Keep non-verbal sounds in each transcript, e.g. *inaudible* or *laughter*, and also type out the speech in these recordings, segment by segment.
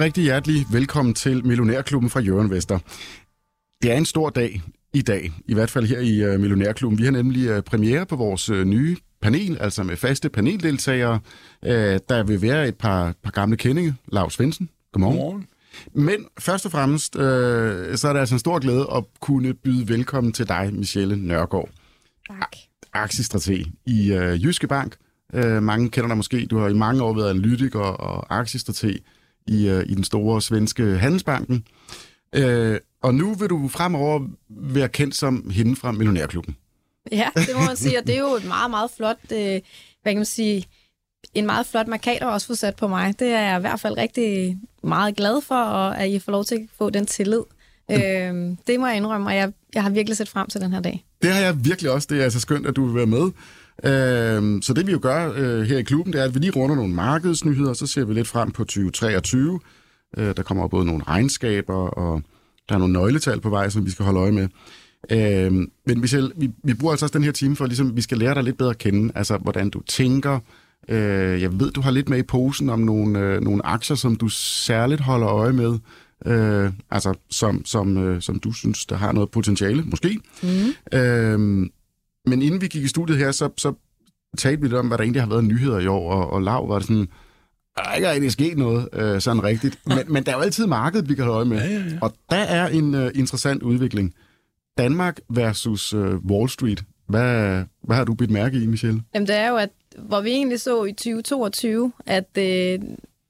Rigtig hjertelig velkommen til Millionærklubben fra Jørgen Vester. Det er en stor dag i dag, i hvert fald her i uh, Millionærklubben. Vi har nemlig uh, premiere på vores uh, nye panel, altså med faste paneldeltagere. Der vil være et par, par gamle kendinge. Lars Svendsen, godmorgen. godmorgen. Men først og fremmest, uh, så er det altså en stor glæde at kunne byde velkommen til dig, Michelle Nørgaard. Tak. Aktiestrateg i uh, Jyske Bank. Uh, mange kender dig måske. Du har i mange år været analytiker og aktiestrateg i, uh, i den store svenske Handelsbanken. Uh, og nu vil du fremover være kendt som hende fra Millionærklubben. Ja, det må man sige, og det er jo et meget, meget flot, øh, hvad kan man sige, en meget flot markat også få sat på mig. Det er jeg i hvert fald rigtig meget glad for, og at I får lov til at få den tillid. Mm. Øh, det må jeg indrømme, og jeg, jeg har virkelig set frem til den her dag. Det har jeg virkelig også. Det er altså skønt, at du vil være med. Øh, så det vi jo gør øh, her i klubben, det er, at vi lige runder nogle markedsnyheder, så ser vi lidt frem på 2023. Øh, der kommer både nogle regnskaber, og der er nogle nøgletal på vej, som vi skal holde øje med. Øh, men Michelle, vi, vi bruger altså også den her time for, ligesom, vi skal lære dig lidt bedre at kende, altså hvordan du tænker. Øh, jeg ved, du har lidt med i posen om nogle, øh, nogle aktier, som du særligt holder øje med. Øh, altså som, som, øh, som du synes, der har noget potentiale, måske. Mm. Øh, men inden vi gik i studiet her, så, så talte vi lidt om, hvad der egentlig har været nyheder i år, og, og Lav var det sådan, der er ikke rigtig sket noget øh, sådan rigtigt. Men, men der er jo altid markedet, vi kan holde øje med. Ja, ja, ja. Og der er en uh, interessant udvikling. Danmark versus uh, Wall Street. Hvad, hvad har du bidt mærke i, Michelle? Jamen det er jo, at hvor vi egentlig så i 2022, at, øh,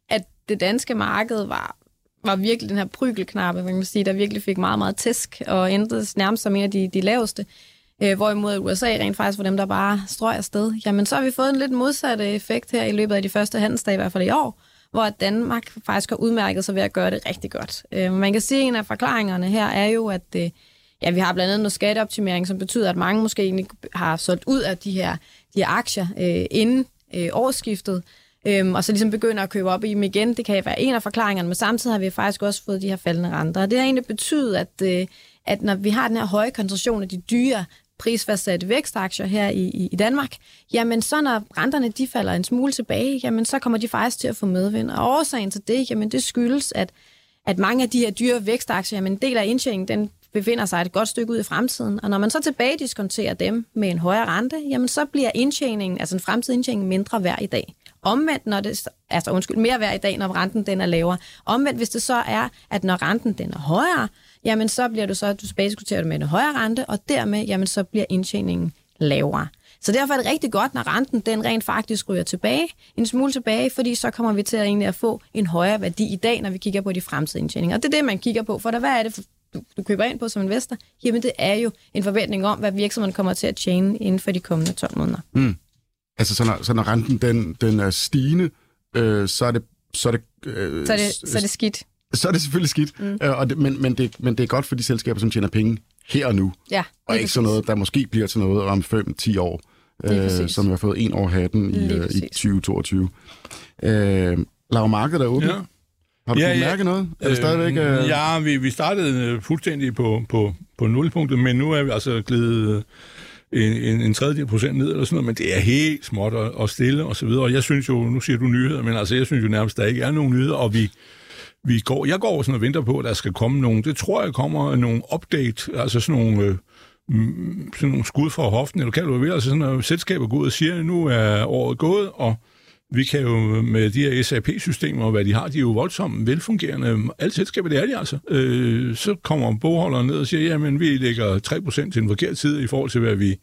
at det danske marked var, var virkelig den her prygelknappe, man kan sige, der virkelig fik meget, meget tæsk og ændrede nærmest som en af de, de laveste. Øh, hvorimod USA rent faktisk var dem, der bare strøg afsted. Jamen, så har vi fået en lidt modsatte øh, effekt her i løbet af de første handelsdage, i hvert fald i år, hvor Danmark faktisk har udmærket sig ved at gøre det rigtig godt. Øh, man kan sige, at en af forklaringerne her er jo, at øh, ja, vi har blandt andet noget skatteoptimering, som betyder, at mange måske egentlig har solgt ud af de her, de her aktier øh, inden øh, årsskiftet, øhm, og så ligesom begynder at købe op i dem igen. Det kan være en af forklaringerne, men samtidig har vi faktisk også fået de her faldende renter. Og det har egentlig betydet, at, øh, at når vi har den her høje koncentration af de dyre prisfastsatte vækstaktier her i, i, i Danmark, jamen så når renterne de falder en smule tilbage, jamen så kommer de faktisk til at få medvind. Og årsagen til det, jamen det skyldes, at, at mange af de her dyre vækstaktier, jamen en del af indtjeningen, den befinder sig et godt stykke ud i fremtiden. Og når man så tilbage diskonterer dem med en højere rente, jamen så bliver indtjeningen, altså en fremtidig indtjening, mindre værd i dag. Omvendt, når det, altså undskyld, mere værd i dag, når renten den er lavere. Omvendt, hvis det så er, at når renten den er højere, jamen så bliver du så, at du tilbage diskuterer det med en højere rente, og dermed, jamen så bliver indtjeningen lavere. Så derfor er det rigtig godt, når renten den rent faktisk ryger tilbage, en smule tilbage, fordi så kommer vi til at, egentlig at få en højere værdi i dag, når vi kigger på de fremtidige indtjeninger. Og det er det, man kigger på, for der, hvad er det, du, du køber ind på som investor? Jamen det er jo en forventning om, hvad virksomheden kommer til at tjene inden for de kommende 12 måneder. Mm. Altså så når, så når renten den, den er stigende, øh, så er det... Så er det, øh, så er det, så er det skidt. Så er det selvfølgelig skidt, mm. øh, og det, men, men, det, men det er godt for de selskaber, som tjener penge her og nu. Ja, og ikke sådan noget, der måske bliver til noget om 5-10 år, øh, som har fået en over hatten i, øh, i 2022. Øh, Lav markedet er åbent. Ja. Har du ja, ja. mærke noget? Er det øh, stadigvæk... Øh... Ja, vi, vi startede fuldstændig på, på, på nulpunktet, men nu er vi altså glædet en, en, en tredjedel procent ned eller sådan noget, men det er helt småt og, og stille og så videre. Og jeg synes jo, nu siger du nyheder, men altså jeg synes jo nærmest, der ikke er nogen nyheder, og vi, vi går, jeg går sådan og venter på, at der skal komme nogen, det tror jeg kommer nogle update, altså sådan nogle, øh, mm, sådan nogle skud fra hoften, eller kan du vil, altså sådan at selskaber går ud og siger, at nu er året gået, og vi kan jo med de her SAP-systemer, hvad de har, de er jo voldsomt velfungerende. Alle selskaber, det er de altså. Øh, så kommer bogholderen ned og siger, jamen vi lægger 3% til den forkerte tid i forhold til, hvad vi,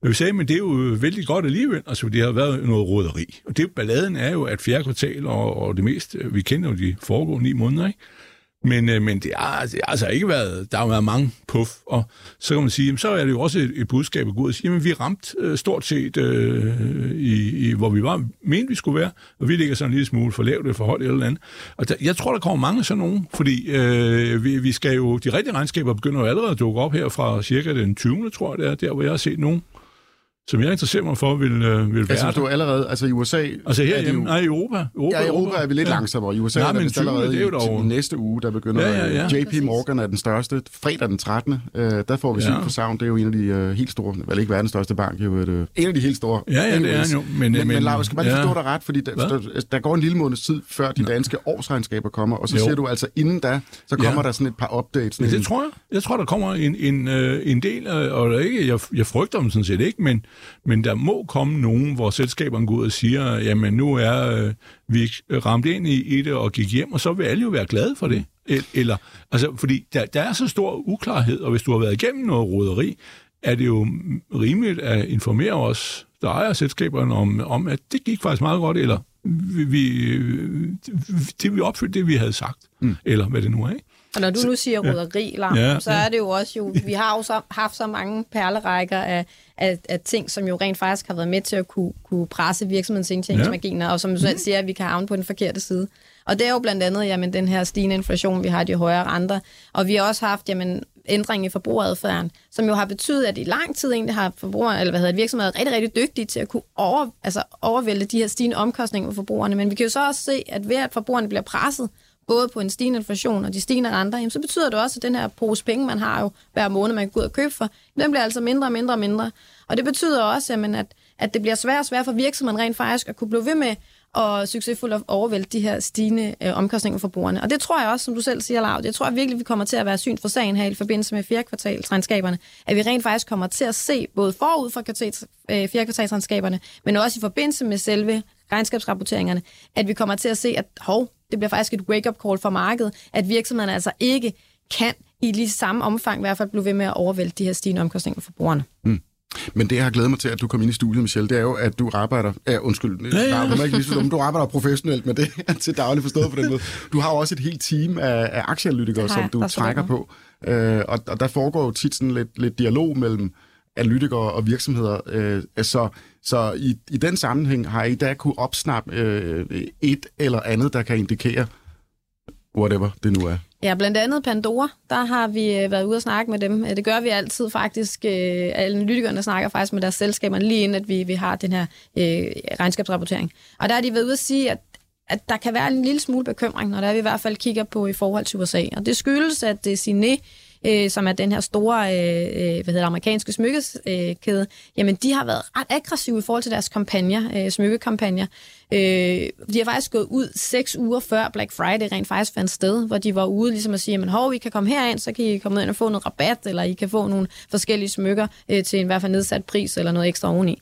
hvad vi sagde, men det er jo øh, vældig godt alligevel. Altså, det har været noget råderi. Og det balladen er jo, at fjerde kvartal og, og det mest, øh, vi kender jo de foregående ni måneder, ikke? Men, øh, men det, har, det har altså ikke været, der har været mange puff, og så kan man sige, jamen, så er det jo også et, et budskab at gå ud og sige, jamen vi ramt øh, stort set, øh, i, i, hvor vi var mente vi skulle være, og vi ligger sådan en lille smule for lavt øh, for højt eller andet. Og der, jeg tror, der kommer mange sådan nogen, fordi øh, vi, vi skal jo, de rigtige regnskaber begynder jo allerede at dukke op her fra cirka den 20. tror jeg det er, der hvor jeg har set nogen som jeg interesserer mig for, vil, øh, vil være Altså, du er allerede, altså i USA... Altså her er hjemme, jo- nej, i Europa. Europa Ja, i Europa er vi lidt ja. langsommere. I USA Nej, er der men vist 20. allerede det er jo i, i næste uge, der begynder Ja, ja, ja. JP Præcis. Morgan er den største. Fredag den 13. Øh, der får vi Ja. syn for savn. Det er jo en af de øh, helt store, vel ikke verdens største bank, jo et, øh, en af de helt store. Ja, ja, det er jo. Men, Men, men, men, jeg skal bare lige ja. forstå dig ret, fordi der, der, der går en lille måneds tid, før de danske årsregnskaber kommer, og så Jo. siger du altså, inden da, så kommer Ja. der sådan et par updates. Ja, det tror jeg. Jeg tror, der kommer en, en, øh, en del, øh, og ikke, jeg, jeg frygter dem sådan set ikke, men, men der må komme nogen, hvor selskaberne går ud og siger, jamen nu er øh, vi ramt ind i, i det og gik hjem, og så vil alle jo være glade for det. El- Eller, altså, fordi der, der er så stor uklarhed, og hvis du har været igennem noget roderi, er det jo rimeligt at informere os, der ejer selskaberne, om, om at det gik faktisk meget godt, eller vi, vi, det vi opfyldte det, vi havde sagt, mm. eller hvad det nu er, ikke? Og når du nu siger roderi, Lam, Ja, ja, så er det jo også jo, vi har jo så, haft så mange perlerækker af, af, af ting, som jo rent faktisk har været med til at kunne, kunne presse virksomhedens indtjeningsmarginer, ja. og som du selv siger, at vi kan havne på den forkerte side. Og det er jo blandt andet jamen, den her stigende inflation, vi har de højere renter, og vi har også haft jamen, ændring i forbrugeradfærden, som jo har betydet, at i lang tid egentlig har forbrugere, eller hvad hedder det, virksomheder rigtig, rigtig dygtige til at kunne over, altså overvælde de her stigende omkostninger for forbrugerne. Men vi kan jo så også se, at ved at forbrugerne bliver presset, både på en stigende inflation og de stigende renter, jamen, så betyder det også, at den her pose penge, man har jo hver måned, man kan gå ud og købe for, den bliver altså mindre og mindre og mindre. Og det betyder også, jamen, at, at det bliver svært og svært for virksomheden rent faktisk at kunne blive ved med og succesfuldt at overvælde de her stigende øh, omkostninger for brugerne. Og det tror jeg også, som du selv siger, Lav, det tror jeg virkelig, vi kommer til at være syn for sagen her i forbindelse med fjerdekvartalsregnskaberne, at vi rent faktisk kommer til at se, både forud for kvartals, øh, fjerdekvartalsregnskaberne, men også i forbindelse med selve regnskabsrapporteringerne, at vi kommer til at se, at hov, det bliver faktisk et wake-up call for markedet, at virksomhederne altså ikke kan i lige samme omfang i hvert fald blive ved med at overvælde de her stigende omkostninger for brugerne. Men det, jeg har glædet mig til, at du kom ind i studiet, Michelle, det er jo, at du arbejder... Ja, undskyld, Ja, ja. Må ikke misforstå, men du arbejder professionelt med det *laughs* til daglig forstået på den måde. Du har jo også et helt team af, af aktieanalytikere, som du trækker på. Øh, og, og der foregår jo tit sådan lidt, lidt dialog mellem analytikere og virksomheder. Øh, så så i, i den sammenhæng har I da kunne opsnappe øh, et eller andet, der kan indikere whatever det nu er. Ja, blandt andet Pandora, der har vi øh, været ude og snakke med dem. Øh, det gør vi altid faktisk. Øh, analytikerne snakker faktisk med deres selskaber, lige inden at vi, vi har den her øh, regnskabsrapportering. Og der har de været ude og sige, at at der kan være en lille smule bekymring, når der vi i hvert fald kigger på i forhold til USA. Og det skyldes, at det Cine, øh, som er den her store øh, øh hvad hedder det, amerikanske smykkeskæde, jamen de har været ret aggressive i forhold til deres kampagner, øh, smykkekampagner. Øh, de har faktisk gået ud seks uger før Black Friday rent faktisk fandt sted, hvor de var ude ligesom at sige, men hov, I kan komme herind, så kan I komme ind og få noget rabat, eller I kan få nogle forskellige smykker øh, til en i hvert fald nedsat pris, eller noget ekstra oveni.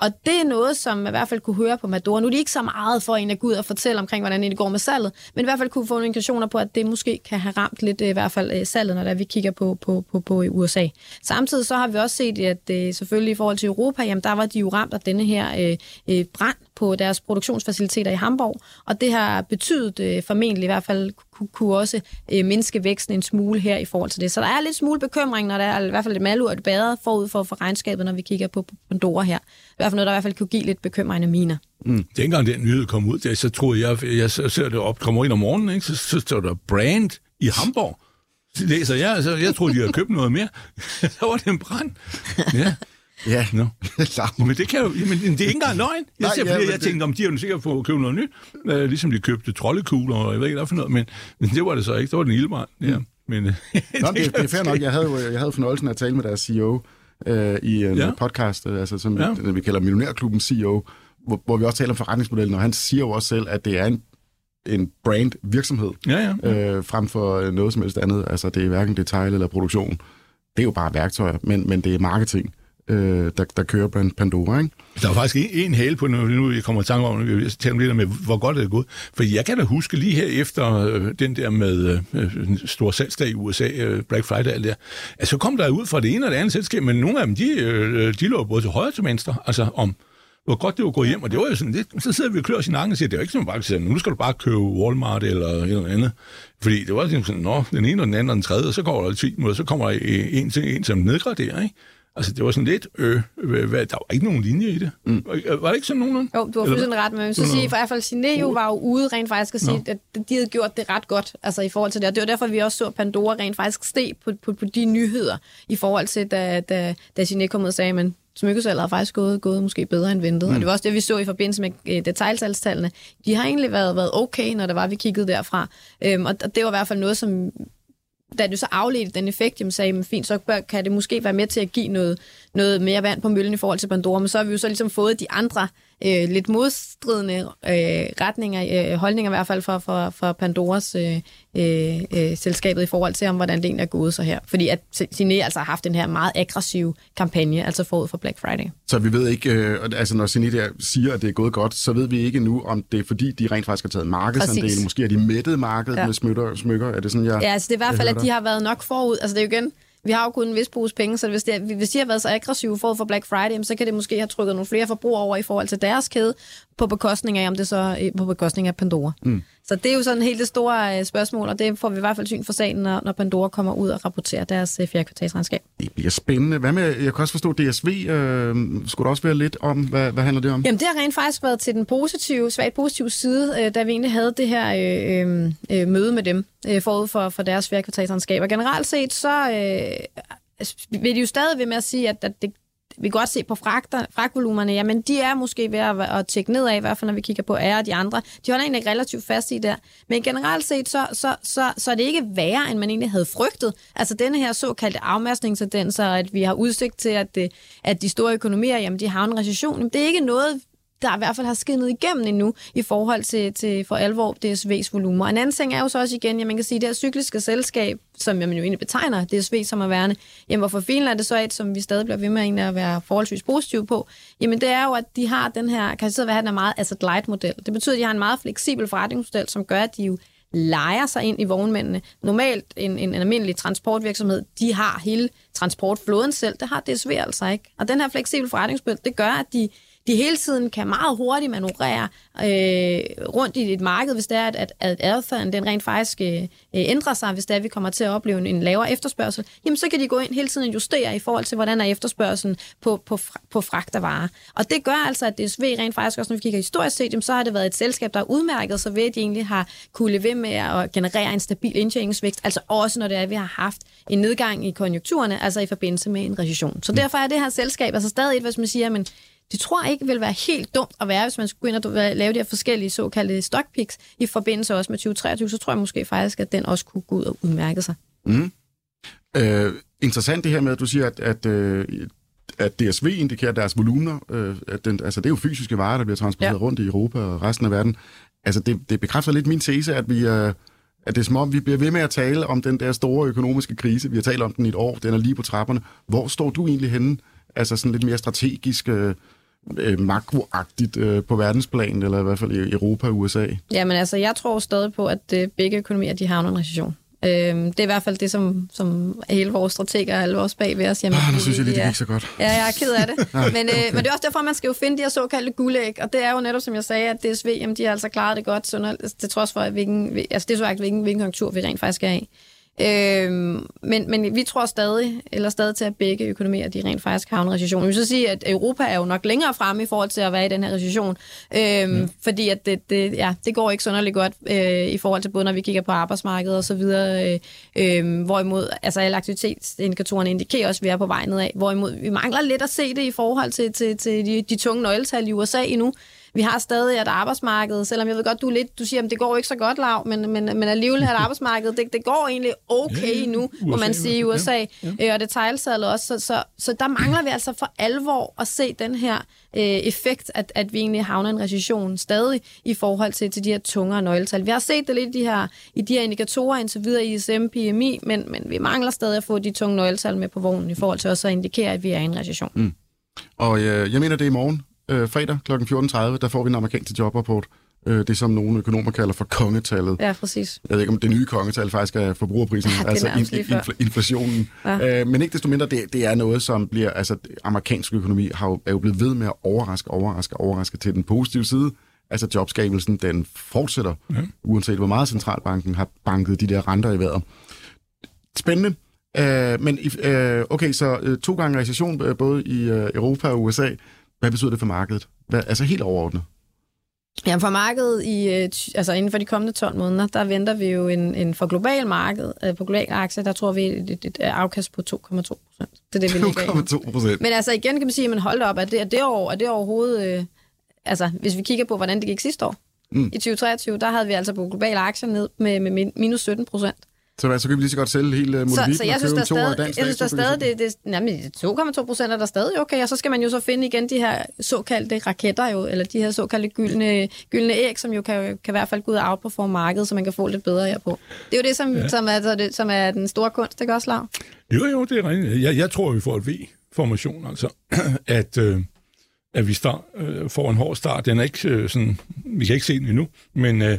Og det er noget, som man i hvert fald kunne høre på Maduro. Nu er de ikke så meget for en at gå ud og fortælle omkring, hvordan det går med salget, men i hvert fald kunne få nogle indikationer på, at det måske kan have ramt lidt øh, i hvert fald øh, salget, når der vi kigger på, på, på, på USA. Samtidig så har vi også set, at øh, selvfølgelig i forhold til Europa, jamen der var de jo ramt af denne her øh, brand på deres produktionsfaciliteter i Hamburg, og det har betydet øh, formentlig i hvert fald kunne, kunne også øh, mindske væksten en smule her i forhold til det. Så der er lidt smule bekymring, når der er i hvert fald et malurt badet forud for, for regnskabet, når vi kigger på Pandora her. I hvert fald noget, der i hvert fald kunne give lidt bekymrende miner. Mm. Dengang den nyhed kom ud, der, så troede jeg, jeg ser det op, kommer ind om morgenen, ikke? Så, så står der brand i Hamburg. Så læser jeg, så jeg troede, de havde købt noget mere. *laughs* så var det en brand. Ja, Ja, no. *laughs* Men det, kan jo, jamen, det er ikke engang løgn. Jeg, Nej, siger, ja, jeg det- tænkte, om de har jo sikkert fået købt noget nyt, øh, ligesom de købte troldekugler, og jeg ved ikke, hvad for noget, men, men det var det så ikke. Det var den ildbrand. Ja. Men, øh, *laughs* Nå, det, det, er fair nok. Jeg havde, jeg havde fornøjelsen af at tale med deres CEO øh, i en Ja. ja. podcast, øh, altså, som Ja. vi kalder Millionærklubben CEO, hvor, hvor vi også taler om forretningsmodellen, og han siger jo også selv, at det er en, en brand virksomhed, Ja, ja. øh, frem for øh, noget som helst andet. Altså, det er hverken detail eller produktion. Det er jo bare værktøjer, men, men det er marketing, øh, der, der kører blandt Pandora, ikke? Der var faktisk en, en hale på, nu, nu jeg kommer i tanke om, vi taler lidt om, hvor godt det er gået. For jeg kan da huske lige her efter øh, den der med øh, øh en stor salgsdag i USA, øh, Black Friday og alt det der, så kom der ud fra det ene og det andet selskab, men nogle af dem, de, øh, de lå både til højre og til venstre, altså om hvor godt det var gået hjem, og det var jo sådan lidt, så sidder vi og klør sin og siger, det er jo ikke sådan, bare siger, nu skal du bare købe Walmart eller et eller andet. Fordi det var ligesom sådan, nå, den ene og den anden og den tredje, og så går der 10 minutter, så kommer der en til en, som nedgraderer, ikke? Altså, det var sådan lidt, øh, hvad, der var ikke nogen linje i det. Mm. Var, var det ikke sådan nogen? Jo, du har fuldstændig ret, men så sige, for i hvert fald Cineo var jo ude rent faktisk at sige, no. at de havde gjort det ret godt, altså i forhold til det. Og det var derfor, vi også så Pandora rent faktisk steg på, på, på de nyheder, i forhold til, da, da, da Cineo kom ud og sagde, men smykkesalget har faktisk gået, gået måske bedre end ventet. Mm. Og det var også det, vi så i forbindelse med øh, detaljsalgstallene. De har egentlig været, været okay, når det var, vi kiggede derfra. Øhm, og det var i hvert fald noget, som da du så afledte den effekt, jamen sagde, men fint, så kan det måske være med til at give noget, noget mere vand på møllen i forhold til Pandora, men så har vi jo så ligesom fået de andre øh, lidt modstridende øh, retninger, øh, holdninger i hvert fald for, for, for Pandoras øh, øh, øh, selskabet i forhold til, om hvordan det egentlig er gået så her. Fordi at Cine altså har haft den her meget aggressive kampagne, altså forud for Black Friday. Så vi ved ikke, øh, altså når Cine der siger, at det er gået godt, så ved vi ikke nu, om det er fordi, de rent faktisk har taget markedsandel. Måske er de mættet markedet ja. med smykker, smykker. Er det sådan, jeg Ja, altså det er i hvert fald, at de har været nok forud. Altså det er jo igen, vi har jo kun en vis pose penge, så hvis, det, hvis de har været så aggressive for for Black Friday, så kan det måske have trykket nogle flere forbrugere over i forhold til deres kæde, på bekostning af, om det så øh, på bekostning af Pandora. Mm. Så det er jo sådan helt det store øh, spørgsmål, og det får vi i hvert fald syn for sagen, når, når Pandora kommer ud og rapporterer deres øh, fjerde kvartalsregnskab. Det bliver spændende. Hvad med, jeg kan også forstå, DSV, øh, skulle der også være lidt om, hvad, hvad handler det om? Jamen det har rent faktisk været til den positive, svagt positive side, øh, da vi egentlig havde det her øh, øh, øh møde med dem øh, forud for, for deres fjerde kvartalsregnskab. Og generelt set, så øh, vil de jo stadig ved med at sige, at, at det, vi kan godt se på fragter, fragtvolumerne, jamen de er måske ved at, at tjekke nedad, i hvert fald når vi kigger på ære og de andre. De holder egentlig relativt fast i der. Men generelt set, så, så, så, så er det ikke værre, end man egentlig havde frygtet. Altså denne her såkaldte afmastningstendenser, at vi har udsigt til, at, det, at de store økonomier, jamen de har en recession, jamen, det er ikke noget, der i hvert fald har skinnet igennem endnu i forhold til, til for alvor DSV's volumer. En anden ting er jo så også igen, at man kan sige, at det her cykliske selskab, som man jo egentlig betegner DSV som at værende, jamen hvorfor filen er det så et, som vi stadig bliver ved med at være forholdsvis positive på, jamen det er jo, at de har den her, kan sidde være, den er meget asset light model. Det betyder, at de har en meget fleksibel forretningsmodel, som gør, at de jo leger sig ind i vognmændene. Normalt en, en, en almindelig transportvirksomhed, de har hele transportflåden selv. Det har DSV altså ikke. Og den her fleksible forretningsmodel, det gør, at de de hele tiden kan meget hurtigt manøvrere øh, rundt i et marked, hvis det er, at, at, adfærden den rent faktisk øh, ændrer sig, hvis det er, at vi kommer til at opleve en, en lavere efterspørgsel, jamen så kan de gå ind hele tiden og justere i forhold til, hvordan er efterspørgselen på, på, på fragt af varer. Og det gør altså, at DSV rent faktisk også, når vi kigger historisk set, jamen, så har det været et selskab, der er udmærket så ved, at de egentlig har kunne leve med at generere en stabil indtjeningsvækst, altså også når det er, at vi har haft en nedgang i konjunkturerne, altså i forbindelse med en recession. Så derfor er det her selskab altså stadig et, hvis man siger, men det tror jeg ikke vil være helt dumt at være, hvis man skulle gå ind og lave de her forskellige såkaldte stock picks i forbindelse også med 2023, så tror jeg måske faktisk, at den også kunne gå ud og udmærke sig. Mm. Øh, interessant det her med, at du siger, at, at, øh, at DSV indikerer deres volumener. Øh, at den, altså det er jo fysiske varer, der bliver transporteret ja. rundt i Europa og resten af verden. Altså det, det bekræfter lidt min tese, at vi... Øh, at det er som om, vi bliver ved med at tale om den der store økonomiske krise. Vi har talt om den i et år, den er lige på trapperne. Hvor står du egentlig henne? Altså sådan lidt mere strategisk, øh, øh, makroagtigt øh, på verdensplan, eller i hvert fald i Europa og USA? Jamen altså, jeg tror stadig på, at øh, begge økonomier de har en recession. Øhm, det er i hvert fald det, som, som hele vores strateger og alle vores bag ved os. Jamen, ah, nu synes jeg lige, det gik så godt. Ja, jeg er ked af det. *laughs* men, øh, men det er også derfor, man skal jo finde de her såkaldte guldæg, og det er jo netop, som jeg sagde, at DSV, jamen, de har altså klaret det godt, så det trods for, at hvilken, altså, det er så ikke, hvilken, hvilken konjunktur vi rent faktisk er i. Øhm, men, men vi tror stadig, eller stadig til, at begge økonomier de rent faktisk har en recession. Vi vil så sige, at Europa er jo nok længere fremme i forhold til at være i den her recession, øhm, mm. fordi at det, det, ja, det går ikke sonderligt godt øh, i forhold til både, når vi kigger på arbejdsmarkedet og så videre, øh, øh, hvorimod altså alle aktivitetsindikatorerne indikerer også, at vi er på vej nedad, hvorimod vi mangler lidt at se det i forhold til, til, til de, de tunge nøgletal i USA endnu vi har stadig et arbejdsmarked, selvom jeg ved godt, du er lidt, du siger, at det går ikke så godt, lav, men, men, men alligevel har et *laughs* arbejdsmarked, det, det går egentlig okay ja, nu, må man sige i USA, ja, ja. Øh, og det teglsalget også, så, så, så der mangler vi altså for alvor at se den her øh, effekt, at, at vi egentlig havner en recession stadig i forhold til, til de her tungere nøgletal. Vi har set det lidt i de her, i de her indikatorer indtil videre i ISM, PMI, men, men vi mangler stadig at få de tunge nøgletal med på vognen i forhold til også at indikere, at vi er i en recession. Mm. Og øh, jeg mener, det er i morgen, øh, fredag kl. 14.30, der får vi en amerikansk jobrapport. Øh, det, som nogle økonomer kalder for kongetallet. Ja, præcis. Jeg ved ikke, om det nye kongetal faktisk er forbrugerprisen, *laughs* Ja, det er altså lige før. infl- inflationen. Ja. Øh, men ikke desto mindre, det, det er noget, som bliver... Altså, amerikansk økonomi har jo, er jo blevet ved med at overraske, overraske, overraske til den positive side. Altså jobskabelsen, den fortsætter, ja. uanset hvor meget centralbanken har banket de der renter i vejret. Spændende. Øh, men øh, okay, så øh, to gange recession, øh, både i øh, Europa og USA. Hvad betyder det for markedet? Hvad, altså helt overordnet. Jamen for markedet, i, øh, altså inden for de kommende 12 måneder, der venter vi jo en, en for global marked, øh, på global aktie, der tror vi et, et, afkast på 2,2 procent. Det er det, vi ligger i. nu. 2,2 procent. Men altså igen kan man sige, at man holder op, at det, er det, år, er det overhovedet... Øh, altså, hvis vi kigger på, hvordan det gik sidste år. Mm. I 2023, der havde vi altså på globale aktier ned med, med min- minus 17 procent. Så, hvad, så kan vi lige så godt sælge hele uh, Så, Molevitten så jeg og synes, købe der stadig, dansk jeg synes, der stadig det, det, jamen, 2,2 procent er der stadig okay, og så skal man jo så finde igen de her såkaldte raketter jo, eller de her såkaldte gyldne, gyldne æg, som jo kan, kan i hvert fald gå ud og outperforme markedet, så man kan få lidt bedre her på. Det er jo det, som, ja. som, er, altså, det, som er den store kunst, ikke også, Lav? Jo, jo, det er rigtigt. Jeg, jeg tror, vi får et V-formation, altså, *clears throat* at, øh, at vi start, øh, får en hård start. Den er ikke øh, sådan, vi kan ikke se den endnu, men, øh,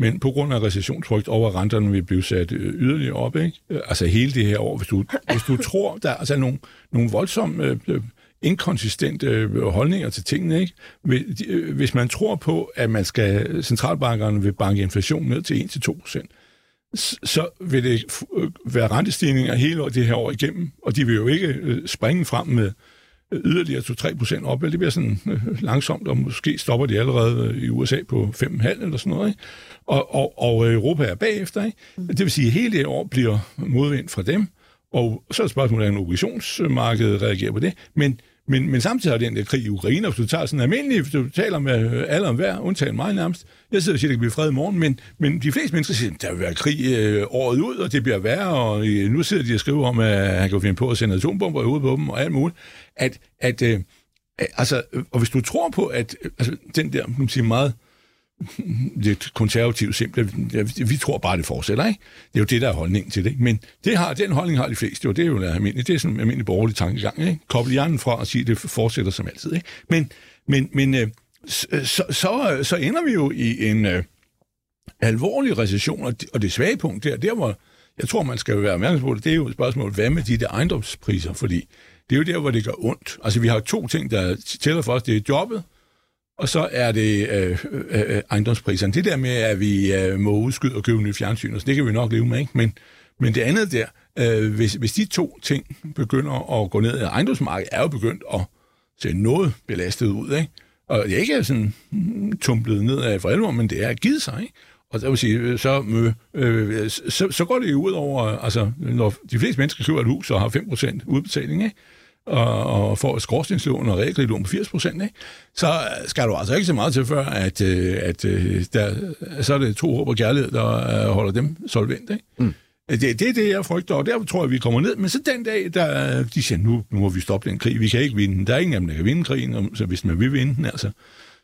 men på grund af recessionsfrygt over renterne vil blive sat øh, yderligere op, ikke? Altså hele det her år, hvis du, hvis du tror, der er altså nogle, nogle voldsomme øh, inkonsistente øh, holdninger til tingene, ikke? Øh, hvis, man tror på, at man skal, centralbankerne vil banke inflationen ned til 1-2 procent, så vil det være rentestigninger hele det her år igennem, og de vil jo ikke springe frem med yderligere 2-3 procent op, det bliver sådan øh, langsomt, og måske stopper de allerede øh, i USA på 5,5 eller sådan noget, ikke? Og, og, og Europa er bagefter, ikke? Det vil sige, at hele det år bliver modvind fra dem, og så er det spørgsmålet, hvordan obligationsmarkedet reagerer på det, men men, men samtidig har den der krig i Ukraine, hvis du tager sådan almindelig, hvis du taler med øh, alle om hver, undtagen mig nærmest, jeg sidder og siger, at det kan blive fred i morgen, men, men de fleste mennesker siger, at der vil være krig øh, året ud, og det bliver værre, og øh, nu sidder de og skriver om, at han kan finde på at sende atombomber ud på dem, og alt muligt. At, at øh, altså, og hvis du tror på, at øh, altså, den der, man siger meget *laughs* lidt konservativt simple, vi tror bare, det fortsætter, ikke? Det er jo det, der er holdningen til det. ikke? Men det har, den holdning har de fleste, og det er jo almindeligt. Det er sådan en almindelig borgerlig tankegang, ikke? Koble hjernen fra og sige, at det fortsætter som altid, ikke? Men, men, men øh, så, øh, så, så, så ender vi jo i en øh, alvorlig recession, og det, og det svage punkt der, der hvor jeg tror, man skal være opmærksom på det, det er jo et spørgsmål, hvad med de der ejendomspriser? Fordi det er jo der, hvor det gør ondt. Altså, vi har to ting, der tæller for os. Det er jobbet, og så er det øh, øh, øh, ejendomspriserne. Det der med, at vi øh, må udskyde og købe nye fjernsyn, så det kan vi nok leve med, ikke? Men, men det andet der, øh, hvis, hvis de to ting begynder at gå ned, ejendomsmarkedet er jo begyndt at se noget belastet ud, ikke? Og det er ikke sådan mm, tumplet ned af for alvor, men det er givet sig, ikke? Og der vil sige, øh, så, øh, øh, så, så går det jo ud over, altså, når de fleste mennesker køber et hus og har 5% udbetaling, ikke? Og, og får et skorstenslån og realkreditlån på 80 procent, så skal du altså ikke så meget til før, at, øh, at øh, der, så er det to håb og kærlighed, der øh, holder dem solvent. Ikke? Mm. Det, det er det, jeg frygter, og der tror jeg, vi kommer ned. Men så den dag, der, de siger, nu, nu må vi stoppe den krig. Vi kan ikke vinde den. Der er ingen af dem, der kan vinde krigen, så hvis man vil vinde den, altså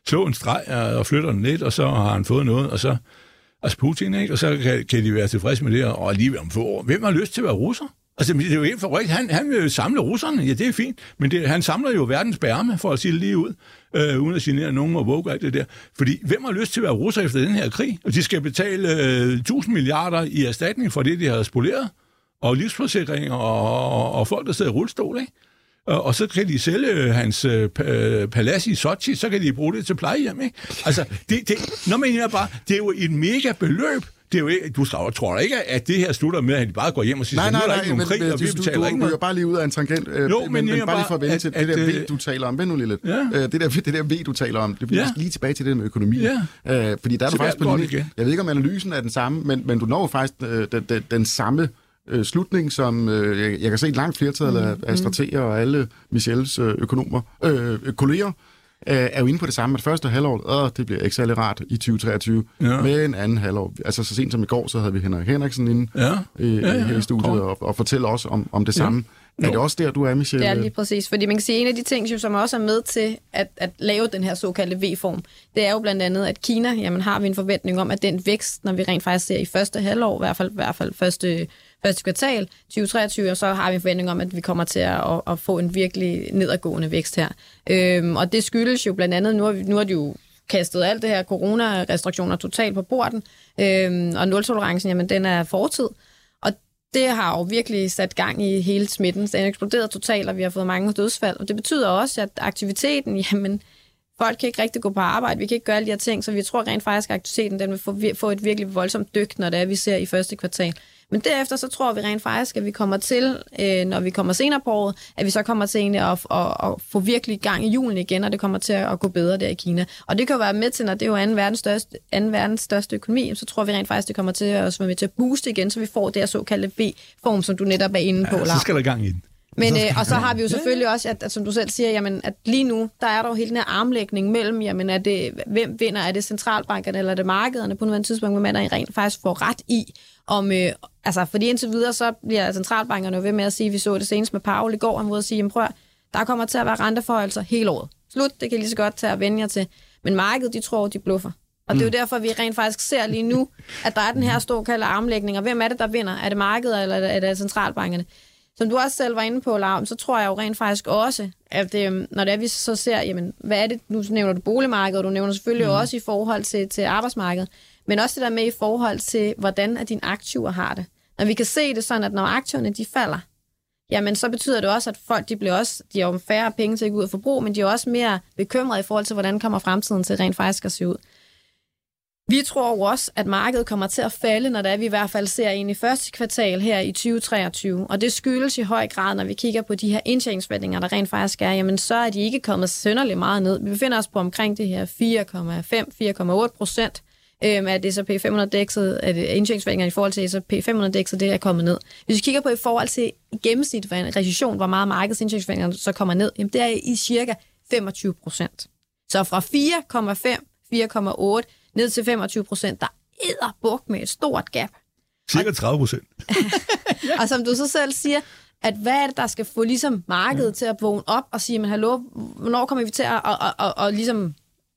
slå en streg og og flytter den lidt, og så har han fået noget, og så altså Putin, ikke? og så kan, kan de være tilfredse med det, og alligevel om få år. Hvem har lyst til at være russer? Altså, det er jo helt forrygt. Han, han vil samle russerne. Ja, det er fint. Men det, han samler jo verdens bærme, for at sige det lige ud, øh, uden at genere nogen og våge alt det der. Fordi hvem har lyst til at være russer efter den her krig? Og de skal betale øh, 1000 milliarder i erstatning for det, de har spoleret. Og livsforsikringer og, og, og folk, der sidder i rullestol, ikke? Og, og så kan de sælge øh, hans øh, øh, palads i Sochi, så kan de bruge det til plejehjem, ikke? Altså, det, det, når man bare, det er jo et mega beløb. Det er jo ikke, du tror, da ikke, at det her slutter med, at de bare går hjem og siger, Nej, nu nej, er der nej, ikke nogen krig, men og vi du, betaler du, ikke du noget. ryger bare lige ud af en tangent. Øh, Jo, men, men men, jeg bare lige bare, for at vende at- til at, det der øh, V, du taler om. Vend nu lige lidt. Ja. Øh, det, der, det der V, du taler om, det bliver Ja. lige tilbage til det med økonomi. Ja. Øh, fordi der er du faktisk der på linje. Jeg ved ikke, om analysen er den samme, men, men du når faktisk øh, den, den, den samme øh, slutning, som øh, jeg, jeg kan se et langt flertal Mm, af, af strateger og alle Michels øh, økonomer, øh, kolleger, øh, er jo inde på det samme, at første halvår, øh, det bliver ikke særlig rart i 2023, Ja. ja. med en anden halvår. Altså så sent som i går, så havde vi Henrik Henriksen inde Ja. i, Ja, ja, her i studiet kom. og, og fortælle os om, om det samme. Er det også der, du er, Michelle? Det er lige præcis, fordi man kan sige, at en af de ting, som også er med til at, at lave den her såkaldte V-form, det er jo blandt andet, at Kina, jamen har vi en forventning om, at den vækst, når vi rent faktisk ser i første halvår, i hvert fald, i hvert fald første, første kvartal 2023, og så har vi en forventning om, at vi kommer til at, at, at få en virkelig nedadgående vækst her. Øhm, og det skyldes jo blandt andet, nu har, vi, nu har de jo kastet alt det her coronarestriktioner totalt på borden, øhm, og nultolerancen, jamen den er fortid. Og det har jo virkelig sat gang i hele smitten. Den er eksploderet totalt, og vi har fået mange dødsfald. Og det betyder også, at aktiviteten, *laughs* jamen, folk kan ikke rigtig gå på arbejde, vi kan ikke gøre alle de her ting, så vi tror rent faktisk, at aktiviteten den vil få, få et virkelig voldsomt dyk, når det er, vi ser i første kvartal. Men derefter så tror vi rent faktisk, at vi kommer til, øh, når vi kommer senere på året, at vi så kommer til egentlig at, at, at få virkelig gang i julen igen, og det kommer til at gå bedre der i Kina. Og det kan jo være med til, når det er jo anden verdens største, anden verdens største økonomi, så tror vi rent faktisk, det kommer til at være med til at booste igen, så vi får det her såkaldte V-form, som du netop er inde på. Ja, så skal der gang i den. Men, øh, og så har vi jo selvfølgelig også, at, at som du selv siger, jamen, at lige nu, der er der jo hele den her armlægning mellem, jamen, er det, hvem vinder? Er det centralbankerne eller er det markederne på nuværende tidspunkt, hvor man rent faktisk får ret i, om, øh, altså, fordi indtil videre, så bliver centralbankerne jo ved med at sige, vi så det senest med Paul i går, han var at sige, jamen, prøv, der kommer til at være renteforhøjelser hele året. Slut, det kan lige så godt tage at vende jer til. Men markedet, de tror, de bluffer. Og det er jo mm. derfor, vi rent faktisk ser lige nu, at der er den her store kalde armlægning. Og hvem er det, der vinder? Er det markedet, eller er det centralbankerne? Som du også selv var inde på, Lav, så tror jeg jo rent faktisk også, at det, øhm, når det er, vi så ser, jamen, hvad er det, nu nævner du boligmarkedet, og du nævner selvfølgelig mm. også i forhold til, til arbejdsmarkedet, men også det der med i forhold til, hvordan at dine aktiver har det. Når vi kan se det sådan, at når aktiverne de falder, jamen så betyder det også, at folk de bliver også, de har jo færre penge til at gå ud og forbruge, men de er også mere bekymrede i forhold til, hvordan kommer fremtiden til rent faktisk at se ud. Vi tror jo også, at markedet kommer til at falde, når det er, vi i hvert fald ser ind i første kvartal her i 2023. Og det skyldes i høj grad, når vi kigger på de her indtjeningsforventninger, der rent faktisk er, jamen så er de ikke kommet sønderlig meget ned. Vi befinder os på omkring det her 4,5-4,8 procent øhm, at S&P 500-dækset, at øh, indtjeningsforventningerne i forhold til S&P 500-dækset, det er kommet ned. Hvis vi kigger på i forhold til gennemsnit for en recession, hvor meget markedets indtjeningsforventninger så kommer ned, jamen det er i cirka 25 procent. Så fra 4,5, 4,8 ned til 25 procent. Der er buk med et stort gap. Cirka 30 procent. *laughs* og som du så selv siger, at hvad er det, der skal få ligesom markedet ja. til at vågne op og sige, men hallo, hvornår kommer vi til at, at, at, at, at, ligesom,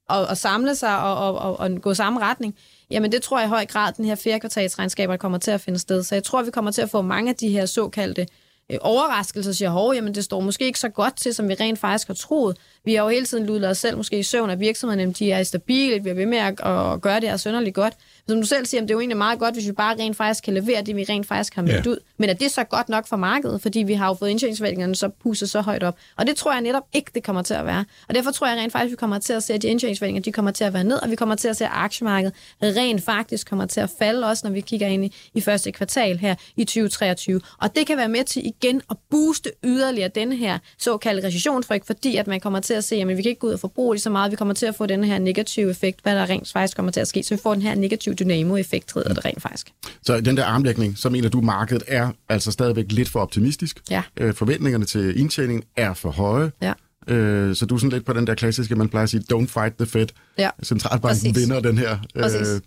at, at samle sig og, og, og, gå samme retning? Jamen det tror jeg i høj grad, den her fjerde kommer til at finde sted. Så jeg tror, vi kommer til at få mange af de her såkaldte øh, Øh, overraskelser, siger, hov, jamen det står måske ikke så godt til, som vi rent faktisk har troet. Vi har jo hele tiden ludet os selv måske i søvn, at virksomhederne de er stabile, vi er ved med at, at gøre det her sønderligt godt. Som du selv siger, det er jo egentlig meget godt, hvis vi bare rent faktisk kan levere det, vi rent faktisk har meldt ja. ud. Men er det så godt nok for markedet? Fordi vi har jo fået indtjeningsforventningerne så pusset så højt op. Og det tror jeg netop ikke, det kommer til at være. Og derfor tror jeg rent faktisk, vi kommer til at se, at de indtjeningsforventninger, de kommer til at være ned, og vi kommer til at se, at aktiemarkedet rent faktisk kommer til at falde, også når vi kigger ind i, i første kvartal her i 2023. Og det kan være med til igen at booste yderligere den her såkaldte recessionsfrygt, fordi at man kommer til at se, at vi kan ikke gå ud og forbruge lige så meget, vi kommer til at få den her negative effekt, hvad der rent faktisk kommer til at ske. Så vi får den her negative dynamo-effekt, hedder det rent faktisk. Så den der armlægning, så mener du, markedet er altså stadigvæk lidt for optimistisk. Ja. Øh, forventningerne til indtjening er for høje. Ja. Øh, så du er sådan lidt på den der klassiske, man plejer at sige, don't fight the Fed. Ja. Centralbanken Præcis. vinder den her. Øh,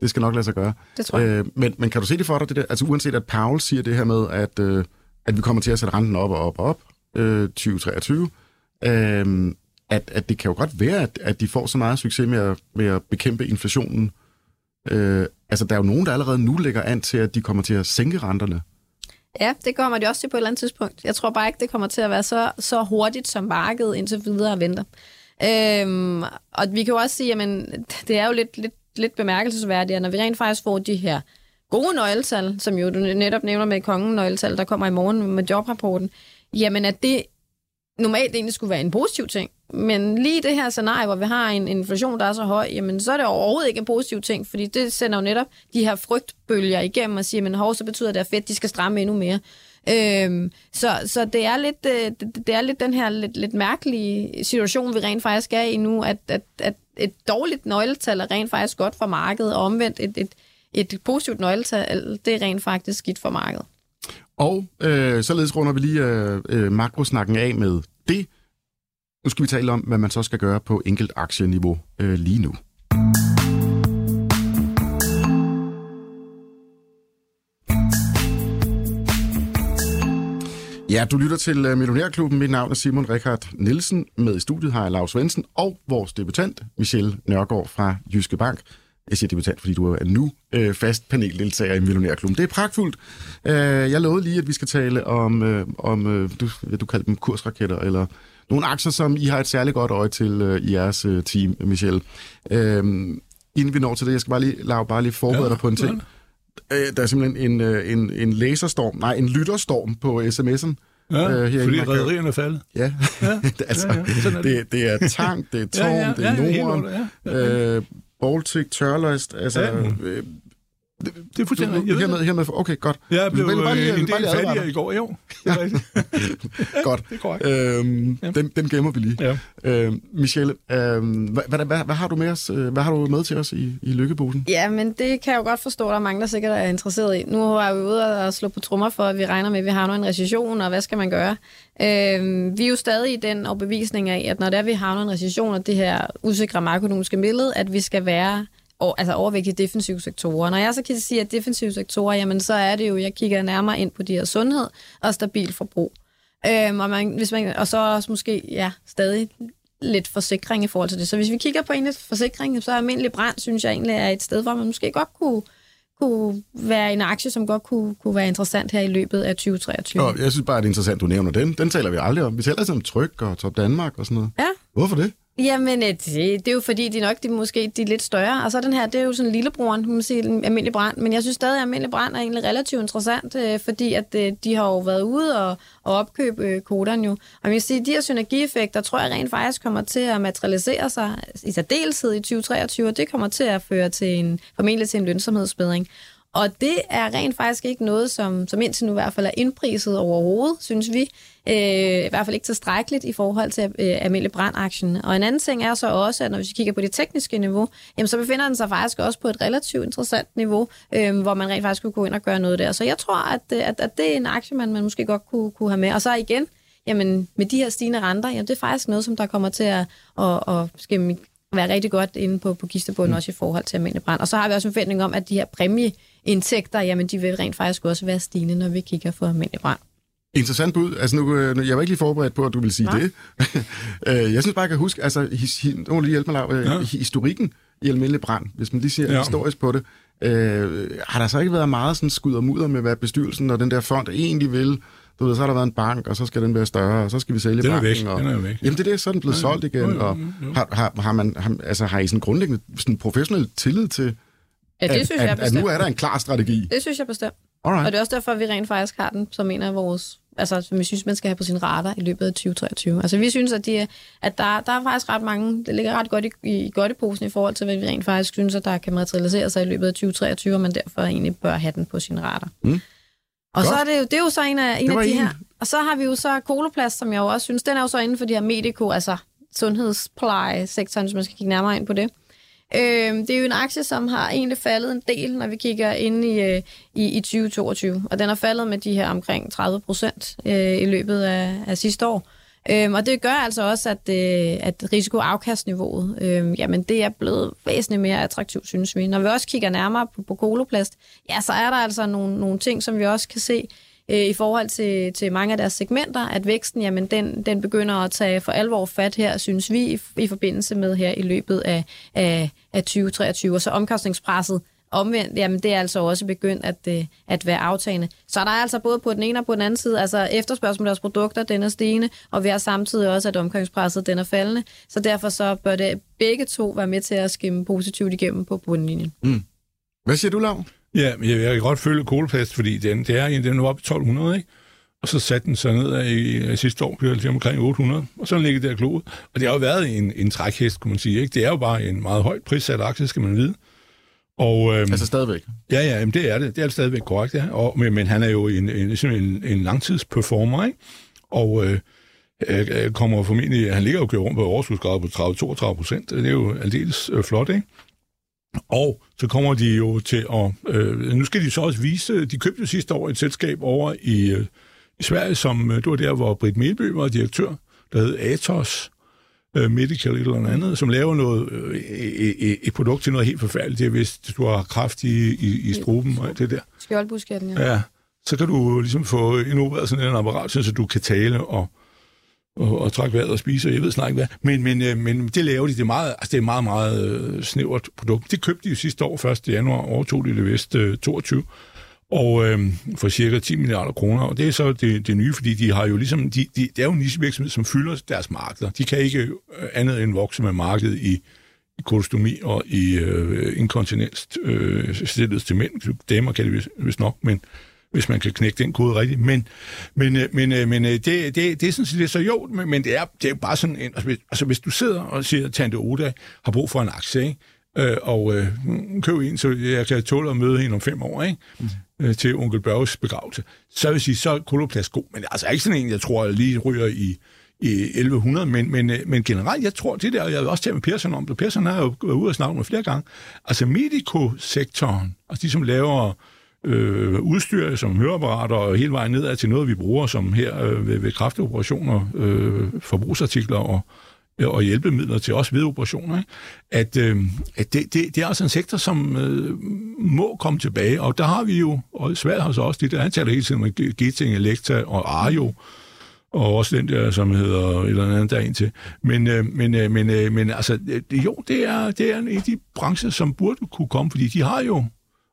det skal nok lade sig gøre. Det tror jeg. Øh, men, men kan du se det for dig, det der? Altså uanset at Powell siger det her med, at, øh, at vi kommer til at sætte renten op og op og op øh, 2023, øh, at, at det kan jo godt være, at, at de får så meget succes med at, med at bekæmpe inflationen. Øh, altså, der er jo nogen, der allerede nu lægger an til, at de kommer til at sænke renterne. Ja, det kommer de også til på et eller andet tidspunkt. Jeg tror bare ikke, det kommer til at være så, så hurtigt, som markedet indtil videre venter. Øhm, og vi kan jo også sige, at det er jo lidt, lidt, lidt bemærkelsesværdigt, at når vi rent faktisk får de her gode nøgletal, som jo du netop nævner med kongen nøgletal, der kommer i morgen med jobrapporten, jamen at det normalt egentlig skulle være en positiv ting. Men lige det her scenarie, hvor vi har en inflation, der er så høj, jamen så er det overhovedet ikke en positiv ting, fordi det sender jo netop de her frygtbølger igennem og siger, men hov, så betyder det, at fedt, de skal stramme endnu mere. Øhm, så, så det er lidt øh, det, det er lidt den her lidt, lidt mærkelige situation, vi rent faktisk er i nu, at, at, at et dårligt nøgletal er rent faktisk godt for markedet, og omvendt et, et, et positivt nøgletal, det er rent faktisk skidt for markedet. Og øh, således runder vi lige øh, øh makrosnakken af med det. Nu skal vi tale om, hvad man så skal gøre på enkelt aktieniveau øh, lige nu. Ja, du lytter til øh, Millionærklubben. Mit navn er Simon Richard Nielsen. Med i studiet har jeg Lars Svendsen og vores debutant, Michelle Nørgaard fra Jyske Bank. Jeg siger debutant, fordi du er nu øh, fast paneldeltager i Millionærklubben. Det er pragtfuldt. Øh, jeg lovede lige, at vi skal tale om, øh, om øh, du, du kalder dem kursraketter, eller nogle aktier, som I har et særligt godt øje til øh, i jeres øh, team, Michelle. Øhm, inden vi når til det, jeg skal bare lige, lave bare lige forberede Ja, dig på en ting. Øh, der er simpelthen en, øh, en, en laserstorm, nej, en lytterstorm på sms'en. Ja, Øh, herinde, fordi rederierne er faldet. Ja, Ja, *laughs* altså, ja, ja, er det. det, det er Tank, det er Torm, Ja, ja, det er ja, Norden, under, ja. øh, Baltic, Tørløst, altså... Ja. Øh, Det er fuldstændig rigtigt. Hermed, det. hermed, okay, godt. Jeg blev Men bare lige- øh, en bare del lige advare fattigere i går. Jo, *laughs* det er rigtigt. Godt. *laughs* Det er korrekt. Øhm, Ja. den, den gemmer vi lige. Ja. Øhm, Michelle, øhm, hvad, hvad, hvad, hvad, har du med os, øh, hvad har du med til os i, i lykkeposen? Ja, men det kan jeg jo godt forstå, at der er mange, der sikkert er interesseret i. Nu er vi ude og slå på trummer for, at vi regner med, at vi har nu en recession, og hvad skal man gøre? Øhm, vi er jo stadig i den overbevisning af, at når der vi har en recession, og det her usikre makroøkonomiske billede, at vi skal være over, altså overvægtige defensive sektorer. Når jeg så kan sige, at defensive sektorer, jamen så er det jo, jeg kigger nærmere ind på de her sundhed og stabil forbrug. Øhm, og, man, hvis man, og så også måske ja, stadig lidt forsikring i forhold til det. Så hvis vi kigger på en forsikring, så er almindelig brand, synes jeg egentlig er et sted, hvor man måske godt kunne, kunne være en aktie, som godt kunne, kunne være interessant her i løbet af 2023. Og jeg synes bare, det er interessant, du nævner den. Den taler vi aldrig om. Vi taler altid om Tryk og Top Danmark og sådan noget. Ja. Hvorfor det? Jamen, øh, det, det er jo fordi, de nok de, måske de er lidt større. Og så den her, det er jo sådan lillebroren, kan man sige, en almindelig brand. Men jeg synes stadig, at almindelig brand er egentlig relativt interessant, øh, fordi at øh, de har jo været ude og, og opkøbe øh, koderne jo. Og man kan sige, at de her synergieffekter, tror jeg rent faktisk kommer til at materialisere sig i særdeleshed i 2023, og det kommer til at føre til en, formentlig til en lønsomhedsbedring. Og det er rent faktisk ikke noget, som, som indtil nu i hvert fald er indpriset overhovedet, synes vi. Øh, I hvert fald ikke tilstrækkeligt i forhold til øh, almindelig brandaktien. Og en anden ting er så også, at når vi kigger på det tekniske niveau, jamen, så befinder den sig faktisk også på et relativt interessant niveau, øh, hvor man rent faktisk kunne gå ind og gøre noget der. Så jeg tror, at, øh, at, at det er en aktie, man, man måske godt kunne, kunne have med. Og så igen, jamen, med de her stigende renter, jamen, det er faktisk noget, som der kommer til at, at, at skal være rigtig godt inde på, på kistebunden, mm. også i forhold til almindelig brand. Og så har vi også en forventning om, at de her præmieindtægter, jamen de vil rent faktisk også være stigende, når vi kigger på almindelig brand. Interessant bud. Altså nu, øh, nu- jeg var ikke lige forberedt på, at du ville sige Nej. det. *laughs* Øh, jeg synes bare, jeg kan huske, altså, his, hi, nu må lige hjælpe mig, Lav, Ja. historikken i almindelig brand, hvis man lige ser Ja. historisk på det. Øh, har der så ikke været meget sådan skud og mudder med, hvad bestyrelsen og den der fond egentlig vil? Du ved, så har der været en bank, og så skal den være større, og så skal vi sælge Den er banken. væk. Og, Den er væk. Jamen det er det, så er den blevet Ja, solgt igen. jo, jo, og jo. har, har, har, man, har, altså, har I sådan grundlæggende sådan professionel tillid til, Ja, det at, synes jeg at, at bestemt. nu er der en klar strategi? Det synes jeg bestemt. Alright. Og det er også derfor, at vi rent faktisk har den som en af vores altså, som vi synes, man skal have på sin radar i løbet af 2023. Altså, vi synes, at, de, at der, der er faktisk ret mange, det ligger ret godt i, i godteposen i forhold til, hvad vi rent faktisk synes, at der kan materialisere sig i løbet af 2023, og man derfor egentlig bør have den på sin radar. Mm. Og så Godt. er det, jo, det er jo så en af, en af de en. her. Og så har vi jo så Koloplast, som jeg jo også synes, den er jo så inden for de her medico, altså sundhedspleje-sektoren, hvis man skal kigge nærmere ind på det. Øh, det er jo en aktie, som har egentlig faldet en del, når vi kigger ind i, øh, i, i 2022. Og den har faldet med de her omkring 30 procent øh, i løbet af, af sidste år. Øhm, og det gør altså også, at, øh, at risikoafkastniveauet, øh, jamen det er blevet væsentligt mere attraktivt, synes vi. Når vi også kigger nærmere på, på koloplast, ja, så er der altså nogle, nogle ting, som vi også kan se øh, i forhold til, til mange af deres segmenter, at væksten, jamen den, den begynder at tage for alvor fat her, synes vi, i, i forbindelse med her i løbet af, af, af 2023. Og så omkostningspresset omvendt, jamen det er altså også begyndt at, øh, at være aftagende. Så der er altså både på den ene og på den anden side, altså efterspørgsel på deres produkter, den er stigende, og vi har samtidig også, at omkostningspresset den er faldende. Så derfor så bør det begge to være med til at skimme positivt igennem på bundlinjen. Mm. Hvad siger du, Lav? Ja, men jeg, jeg kan godt følge Koloplast, fordi den, det er, en- den var oppe i 1200, ikke? Og så satte den sig ned i, i sidste år, blev det omkring 800, og så er ligget der kloet. Og det har jo været en, en trækhest, kunne man sige, ikke? Det er jo bare en meget højt prissat aktie, skal man vide. Og, øhm, Altså stadigvæk. Ja, ja, jamen det er det. Det er det stadigvæk korrekt, ja. Og, men, men han er jo en, en, en, en langtidsperformer, ikke? Og øh, øh, kommer formentlig, han ligger jo kørt rundt på overskudsgrad på 30-32 procent. Det er jo aldeles øh, flot, ikke? Og så kommer de jo til at... Øh, nu skal de så også vise... De købte sidste år et selskab over i, øh, i Sverige, som... Øh, det var der, hvor Britt Melby var direktør, der hed Atos øh, Medical eller andet, som laver noget, øh, et, et produkt til noget helt forfærdeligt. Det er, hvis du har kraft i, i, i struben og alt det der. Skjoldbuskatten, ja. Ja, så kan du ligesom få innoveret sådan en apparat, så du kan tale og, og, og trække vejret og spise, og jeg ved snart ikke hvad. Men, men, øh, men det laver de, det er meget, altså det er meget, meget øh, snævert produkt. Det købte de jo sidste år, 1. januar, overtog de det vist øh, 22. og øh, for cirka 10 milliarder kroner. Og det er så det, det nye, fordi de har jo ligesom, de, de, det er jo en nichevirksomhed, som fylder deres markeder. De kan ikke øh, andet end vokse med markedet i, i kolostomi og i øh, inkontinens øh, stillet til mænd. Damer kan det vist, vist nok, men hvis man kan knække den kode rigtigt. Men, men, øh, men, øh, men det, det, det er sådan set så jo, men, men det er, det er bare sådan en, altså, hvis, altså hvis du sidder og siger, at Tante Oda har brug for en aktie, ikke? Øh, og øh, køb en, så jeg kan tåle at møde hende om fem år, ikke? Mm øh, til onkel Børges begravelse, så vil jeg sige, så er Koloplast god. Men altså ikke sådan en, jeg tror, jeg lige ryger i, i 1100, men, men, øh, men generelt, jeg tror, det der, jeg vil også tale med Persson om det, Persson har jo været ude og snakke med flere gange, altså medico-sektoren, altså de, som laver øh, udstyr som høreapparater og hele vejen nedad til noget, vi bruger som her øh, ved, ved kraftoperationer, øh, forbrugsartikler og, Øh, og hjælpemidler til også ved operationer, ikke? at, øh, at det, det, det er altså en sektor, som øh, må komme tilbage, og der har vi jo, og svært har så også det der, han hele tiden med Geting, Elektra og Arjo, og også den der, som hedder et eller andet der ind til. Men, øh, men, øh, men, øh, men altså, det, jo, det er, det er en af de brancher, som burde kunne komme, fordi de har jo,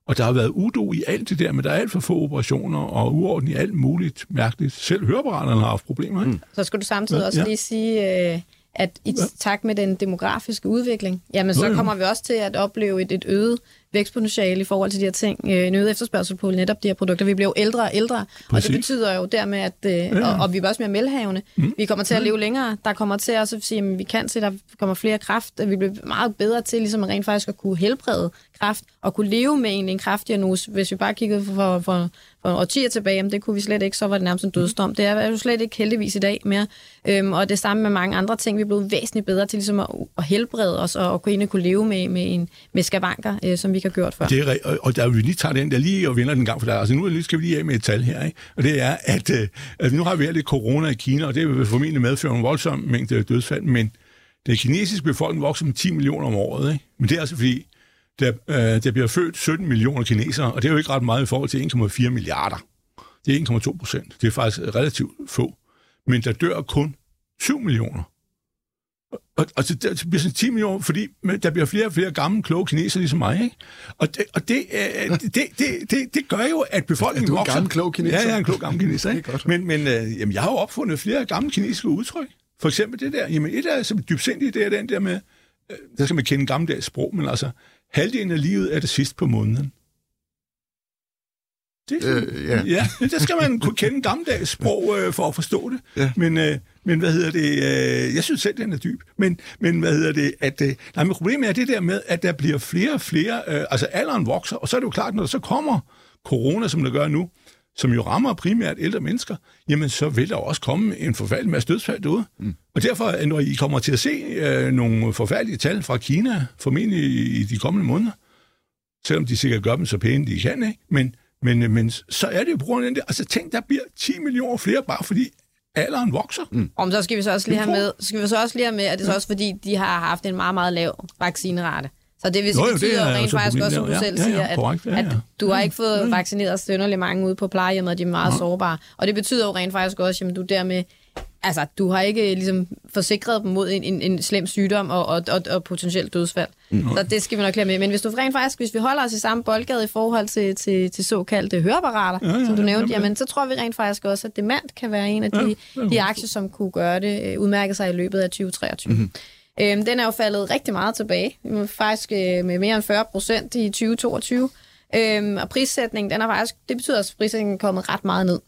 og der har været udo i alt det der, men der er alt for få operationer og uorden i alt muligt mærkeligt. Selv høreapparaterne har haft problemer. Ikke? Mm. Så skulle du samtidig ja, også lige sige, øh, at i takt med den demografiske udvikling, jamen så kommer vi også til at opleve et, et øget vækstpotentiale i forhold til de her ting, øh, en øget efterspørgsel på netop de her produkter. Vi bliver jo ældre og ældre, Præcis. og det betyder jo dermed, at øh, ja. og, og vi er også mere melhavende. Mm. Vi kommer til at leve længere. Der kommer til også at sige, at vi kan se, at der kommer flere kraft. Vi bliver meget bedre til ligesom at rent faktisk at kunne helbrede kraft og kunne leve med en, en kraftdiagnose. Hvis vi bare kiggede for, for, for årtier tilbage, jamen det kunne vi slet ikke, så var det nærmest en dødsdom. Det er jo slet ikke heldigvis i dag mere. Øhm, og det samme med mange andre ting. Vi er blevet væsentligt bedre til ligesom at, at helbrede os og, og kunne, kunne leve med, med, en, med skavanker, øh, som vi ikke har gjort før. Det er, og, og der vi lige tager den der lige og vender den gang for dig. Altså nu skal vi lige af med et tal her, ikke? og det er, at, øh, at nu har vi lidt corona i Kina, og det vil formentlig medføre en voldsom mængde dødsfald, men den kinesiske befolkning vokser med 10 millioner om året. Ikke? Men det er altså fordi, der, øh, der bliver født 17 millioner kinesere, og det er jo ikke ret meget i forhold til 1,4 milliarder. Det er 1,2 procent. Det er faktisk relativt få. Men der dør kun 7 millioner. Og, og det, det bliver sådan 10 millioner, fordi der bliver flere og flere gamle, kloge kinesere ligesom mig. Ikke? Og, det, og det, øh, *laughs* det, det, det, det gør jo, at befolkningen vokser. Er du en gammel, klog kineser? Ja, jeg er en klog, gammel kineser. Ikke? men men øh, jamen, jeg har jo opfundet flere gamle kinesiske udtryk. For eksempel det der, jamen et af som dybsindigt, det er den der med, øh, der skal man kende gammeldags sprog, men altså, halvdelen af livet er det sidst på måneden. Det, øh, ja. ja, der skal man kunne kende gammeldags sprog øh, for at forstå det. Ja. Men, øh, men hvad hedder det? Øh, jeg synes selv, den er dyb. Men, men hvad hedder det? At, øh, nej, men problemet er det der med, at der bliver flere og flere... Øh, altså alderen vokser, og så er det jo klart, når der så kommer corona, som der gør nu, som jo rammer primært ældre mennesker, jamen så vil der også komme en forfærdelig masse dødsfald derude. Mm. Og derfor, når I kommer til at se øh, nogle forfærdelige tal fra Kina, formentlig i, i de kommende måneder, selvom de sikkert gør dem så pæne, de kan, ikke? Men, men, men så er det jo på grund af den der, altså tænk, der bliver 10 millioner flere, bare fordi alderen vokser. Mm. Om så skal vi så også lige have med, skal vi så også lige have med, at det er så også fordi, de har haft en meget, meget lav vaccinerate. Så det vil sige, betyder jo rent faktisk også, som du selv ja, ja, ja, siger, at, ja, ja. at du har ikke fået vaccineret synderligt mange ude på plejehjemmet, og de er meget ja. sårbare. Og det betyder jo rent faktisk også, at du dermed altså, du har ikke ligesom forsikret dem mod en, en, en slem sygdom og, og, og, og potentielt dødsfald. Mm. Så det skal vi nok klare med. Men hvis du rent faktisk, hvis vi holder os i samme boldgade i forhold til, til, til såkaldte høreapparater, ja, ja, som du nævnte, ja, jamen, så tror vi rent faktisk også, at demand kan være en af de, ja, de aktier, som kunne gøre det, øh, udmærke sig i løbet af 2023. Mm-hmm. Øhm, den er jo faldet rigtig meget tilbage, faktisk øh, med mere end 40 procent i 2022. Øhm, og prissætningen, den er faktisk, det betyder, at prissætningen er kommet ret meget ned.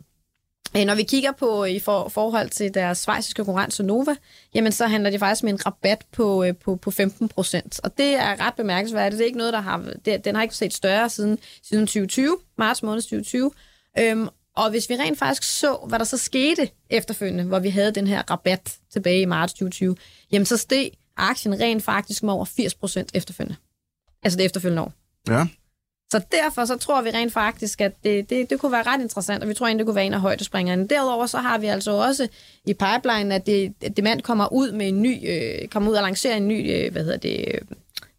Øh, når vi kigger på øh, i for, forhold til deres svejsiske konkurrent Sonova, jamen så handler det faktisk med en rabat på, øh, på, på 15 procent. Og det er ret bemærkelsesværdigt. Det er ikke noget, der har, det, den har ikke set større siden, siden 2020, marts måned 2020. Øhm, og hvis vi rent faktisk så, hvad der så skete efterfølgende, hvor vi havde den her rabat tilbage i marts 2020, jamen så steg aktien rent faktisk med over 80 procent efterfølgende. Altså det efterfølgende år. Ja. Så derfor så tror vi rent faktisk, at det, det, det kunne være ret interessant, og vi tror egentlig, det kunne være en af højdespringerne. Derudover så har vi altså også i pipeline, at det, Demand kommer ud med en ny, øh, kommer ud og lancerer en ny, øh, hvad hedder det, øh,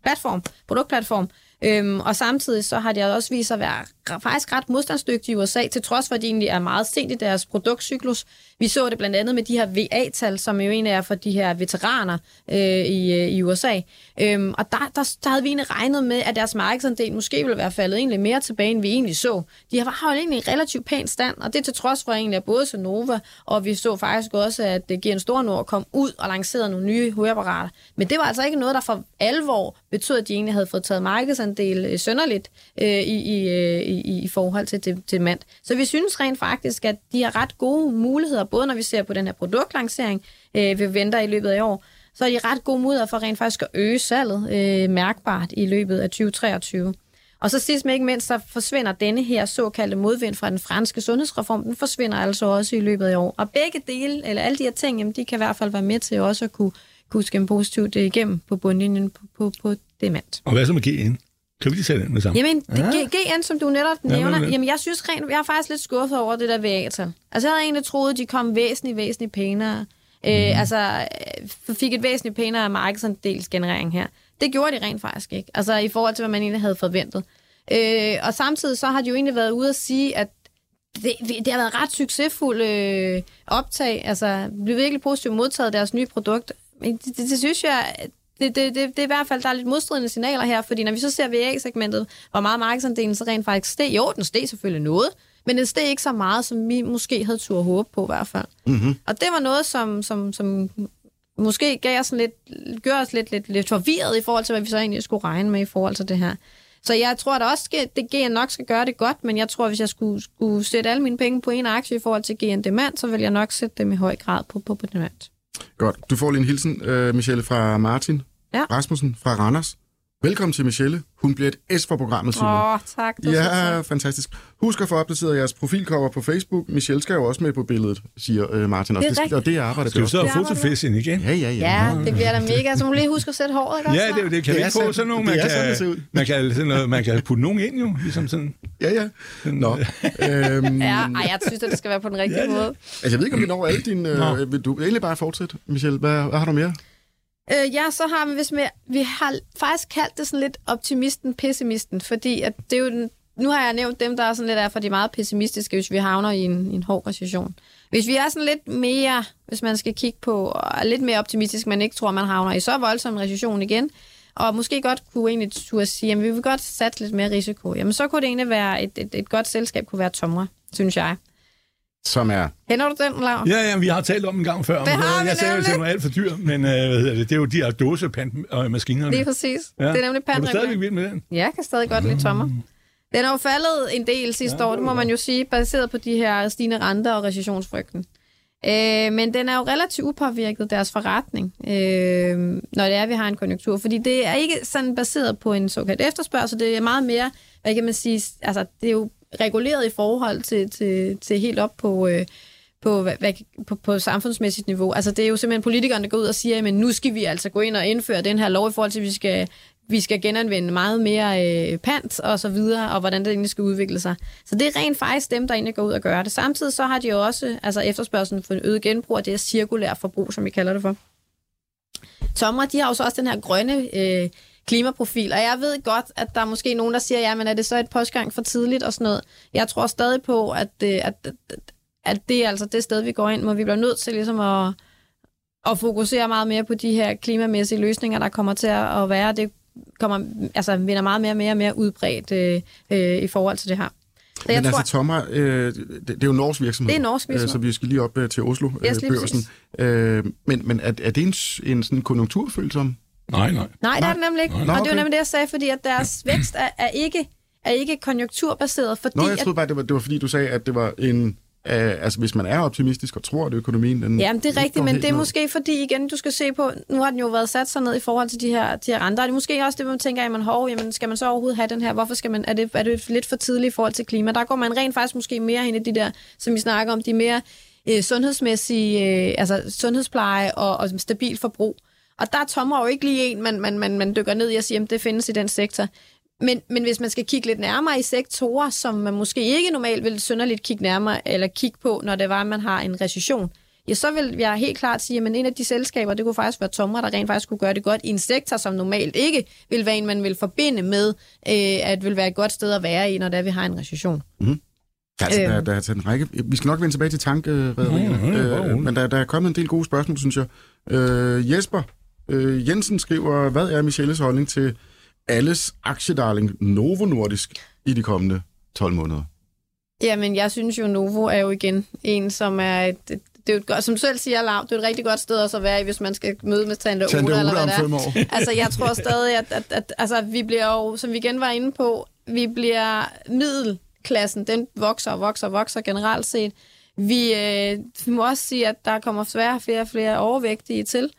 platform, produktplatform, Øhm, og samtidig så har de også vist sig at være faktisk ret modstandsdygtige i USA, til trods for, at de egentlig er meget sent i deres produktcyklus. Vi så det blandt andet med de her VA-tal, som jo egentlig er for de her veteraner øh, i, øh, i USA. Øhm, og der, der, der havde vi egentlig regnet med, at deres markedsandel måske ville være faldet egentlig mere tilbage, end vi egentlig så. De har har jo egentlig en relativt pæn stand, og det til trods for egentlig, at både Sonova, og vi så faktisk også, at øh, det giver en stor nord kom ud og lancerede nogle nye høreapparater. Men det var altså ikke noget, der for alvor betød, at de egentlig havde fået taget markedsandel øh, sønderligt øh, i, i, i, i forhold til, til, til mand. Så vi synes rent faktisk, at de har ret gode muligheder, både når vi ser på den her produktlancering, øh, vi venter i løbet af år, så er de ret gode muligheder for rent faktisk at øge salget øh, mærkbart i løbet af 2023. Og så sidst men ikke mindst, så forsvinder denne her såkaldte modvind fra den franske sundhedsreform, den forsvinder altså også i løbet af år. Og begge dele, eller alle de her ting, jamen, de kan i hvert fald være med til også at kunne, kunne skæmme positivt øh, igennem på bundlinjen på, på, på dement. Og hvad så med GN? Kan vi lige sætte den med sammen? Jamen, det G- GN, som du netop Ja, nævner, men- men- jamen jeg synes rent, jeg er faktisk lidt skuffet over det der VA-tal. Altså jeg havde egentlig troet, de kom væsentligt, væsentligt pænere. Mm. Øh, altså øh, fik et væsentligt pænere markedsandelsgenerering her. Det gjorde de rent faktisk ikke. Altså i forhold til, hvad man egentlig havde forventet. Øh, og samtidig så har de jo egentlig været ude at sige, at det, det har været ret succesfuld øh, optag. Altså, blev virkelig positivt modtaget deres nye produkt. Men det, det, det synes jeg, det, det, det, det er i hvert fald, der er lidt modstridende signaler her, fordi når vi så ser VA-segmentet, hvor meget markedsandelen så rent faktisk steg, jo, den steg selvfølgelig noget, men den steg ikke så meget, som vi måske havde tur håbe på i hvert fald. Mm-hmm. Og det var noget, som, som, som måske gav os sådan lidt, gør os lidt, lidt, lidt forvirret i forhold til, hvad vi så egentlig skulle regne med i forhold til det her. Så jeg tror at også, at det GN nok skal gøre det godt, men jeg tror, hvis jeg skulle, skulle sætte alle mine penge på en aktie i forhold til GN Demand, så vil jeg nok sætte dem i høj grad på, på, på Demand. Godt. Du får lige en hilsen, øh, Michelle, fra Martin Ja. Rasmussen fra Randers. Velkommen til Michelle. Hun bliver et S for programmet, Simon. Åh, oh, tak. Det så Ja, fantastisk. Husk at få opdateret jeres profilcover på Facebook. Michelle skal jo også med på billedet, siger øh, Martin. Og Det er det, rigtigt. og det arbejder Skal vi det så have ind igen? Ja, ja, ja. Ja, det bliver da mega. Så må lige huske at sætte håret, ikke? Ja, det er jo det. Kan Det vi er ikke få sådan- det man er sådan, det ser ud. kan, man kan, sådan noget, man kan putte nogen ind jo, ligesom sådan. ja, ja. Nå. *laughs* øhm, Ja, ej, jeg synes, at det skal være på den rigtige Ja, ja. måde. Altså, jeg ved ikke, om vi når alle dine... Øh, vil du egentlig bare fortsætte, Michelle? Hvad, hvad har du mere? Øh, ja, så har vi, hvis vi, vi har faktisk kaldt det sådan lidt optimisten, pessimisten, fordi at det er jo den, nu har jeg nævnt dem, der er sådan lidt er for de meget pessimistiske, hvis vi havner i en, i en hård recession. Hvis vi er sådan lidt mere, hvis man skal kigge på, og er lidt mere optimistisk, man ikke tror, man havner i så voldsom en recession igen, og måske godt kunne egentlig turde sige, at vi vil godt satse lidt mere risiko, jamen så kunne det egentlig være, et, et, et godt selskab kunne være Tomra, synes jeg. Som er... Kender du den, Lav? Ja, ja, vi har talt om den en gang før. Det har vi jeg sagde jo, at det var alt for dyr, men øh, hvad hedder det, det er jo de her dåsepand-maskiner. Lige præcis. Ja. Det er nemlig Er du stadigvæk vild med den? Ja, jeg kan stadig godt lide tommer. Den er jo faldet en del sidste Ja, år, det det er må man jo sige, baseret på de her stigende renter og recessionsfrygten. Øh, men den er jo relativt upåvirket deres forretning, øh, når det er, at vi har en konjunktur. Fordi det er ikke sådan baseret på en såkaldt efterspørgsel, det er meget mere, hvad kan man sige, altså det er jo reguleret i forhold til, til, til helt op på... Øh, på, hvad, på, på samfundsmæssigt niveau. Altså det er jo simpelthen politikerne, der går ud og siger, at nu skal vi altså gå ind og indføre den her lov i forhold til, at vi skal, vi skal genanvende meget mere øh, pant og så videre, og hvordan det egentlig skal udvikle sig. Så det er rent faktisk dem, der egentlig går ud og gør det. Samtidig så har de jo også altså efterspørgselen for øget genbrug, og det er cirkulær forbrug, som vi kalder det for. Tomre, de har jo så også den her grønne øh, klimaprofil, og jeg ved godt, at der er måske nogen, der siger, ja, men er det så et postgang for tidligt og sådan noget. Jeg tror stadig på, at, øh, at, at, at det er altså det sted, vi går ind, hvor vi bliver nødt til ligesom at, at fokusere meget mere på de her klimamæssige løsninger, der kommer til at være. Det kommer, altså, vinder meget mere og mere, mere udbredt øh, øh, i forhold til det her. Så jeg Men tror, altså, Tomra, øh, det, det er jo norsk virksomhed. Det er norsk virksomhed. Øh, så vi skal lige op øh, til Oslo øh, Yes, børsen. Øh, men men er, er det en, en sådan konjunkturfølsom? Nej, nej. Nej, det er det nemlig ikke. Nå, og det var nemlig det, jeg sagde, fordi at deres *clears throat* vækst er, er, ikke, er ikke konjunkturbaseret, fordi Nå, jeg troede bare, det var, det var fordi, du sagde, at det var en... Øh, altså, hvis man er optimistisk og tror, at økonomien... Den Jamen, det er rigtigt, men det er ned. måske fordi, igen, du skal se på, nu har den jo været sat sig ned i forhold til de her, de her renter, og det er måske også det, man tænker, jamen, hov, jamen, skal man så overhovedet have den her? Hvorfor skal man, er det, er det lidt for tidligt i forhold til klima? Der går man rent faktisk måske mere hen i de der, som vi snakker om, de mere øh, sundhedsmæssige, øh, altså sundhedspleje og, og stabil forbrug. Og der er tommer jo ikke lige en, man, man, man, man dykker ned i og siger, jamen, det findes i den sektor. Men, men hvis man skal kigge lidt nærmere i sektorer, som man måske ikke normalt vil synderligt kigge nærmere eller kigge på, når det var, at man har en recession, ja, så vil jeg helt klart sige, at en af de selskaber, det kunne faktisk være Tomra, der rent faktisk kunne gøre det godt i en sektor, som normalt ikke vil være en, man vil forbinde med, øh, at vil være et godt sted at være i, når der vi har en recession. Mm. Altså, der, Øhm. der er taget en række... Vi skal nok vende tilbage til tankerederierne, Mhm, øh, wow. men der, der er kommet en del gode spørgsmål, synes jeg. Øh, Jesper øh, Jensen skriver, hvad er Michelles holdning til alles aktiedarling Novo Nordisk i de kommende 12 måneder? Jamen, jeg synes jo, Novo er jo igen en, som er et, et det er jo et godt, som du selv siger, Lav, det er et rigtig godt sted også at være i, hvis man skal møde med Tante Ola, Tante eller Ola hvad om det er. fem år. *laughs* Altså, jeg tror stadig, at, at, at altså, vi bliver jo, som vi igen var inde på, vi bliver middelklassen, den vokser og vokser og vokser generelt set. Vi, øh, vi må også sige, at der kommer og flere, og flere overvægtige til.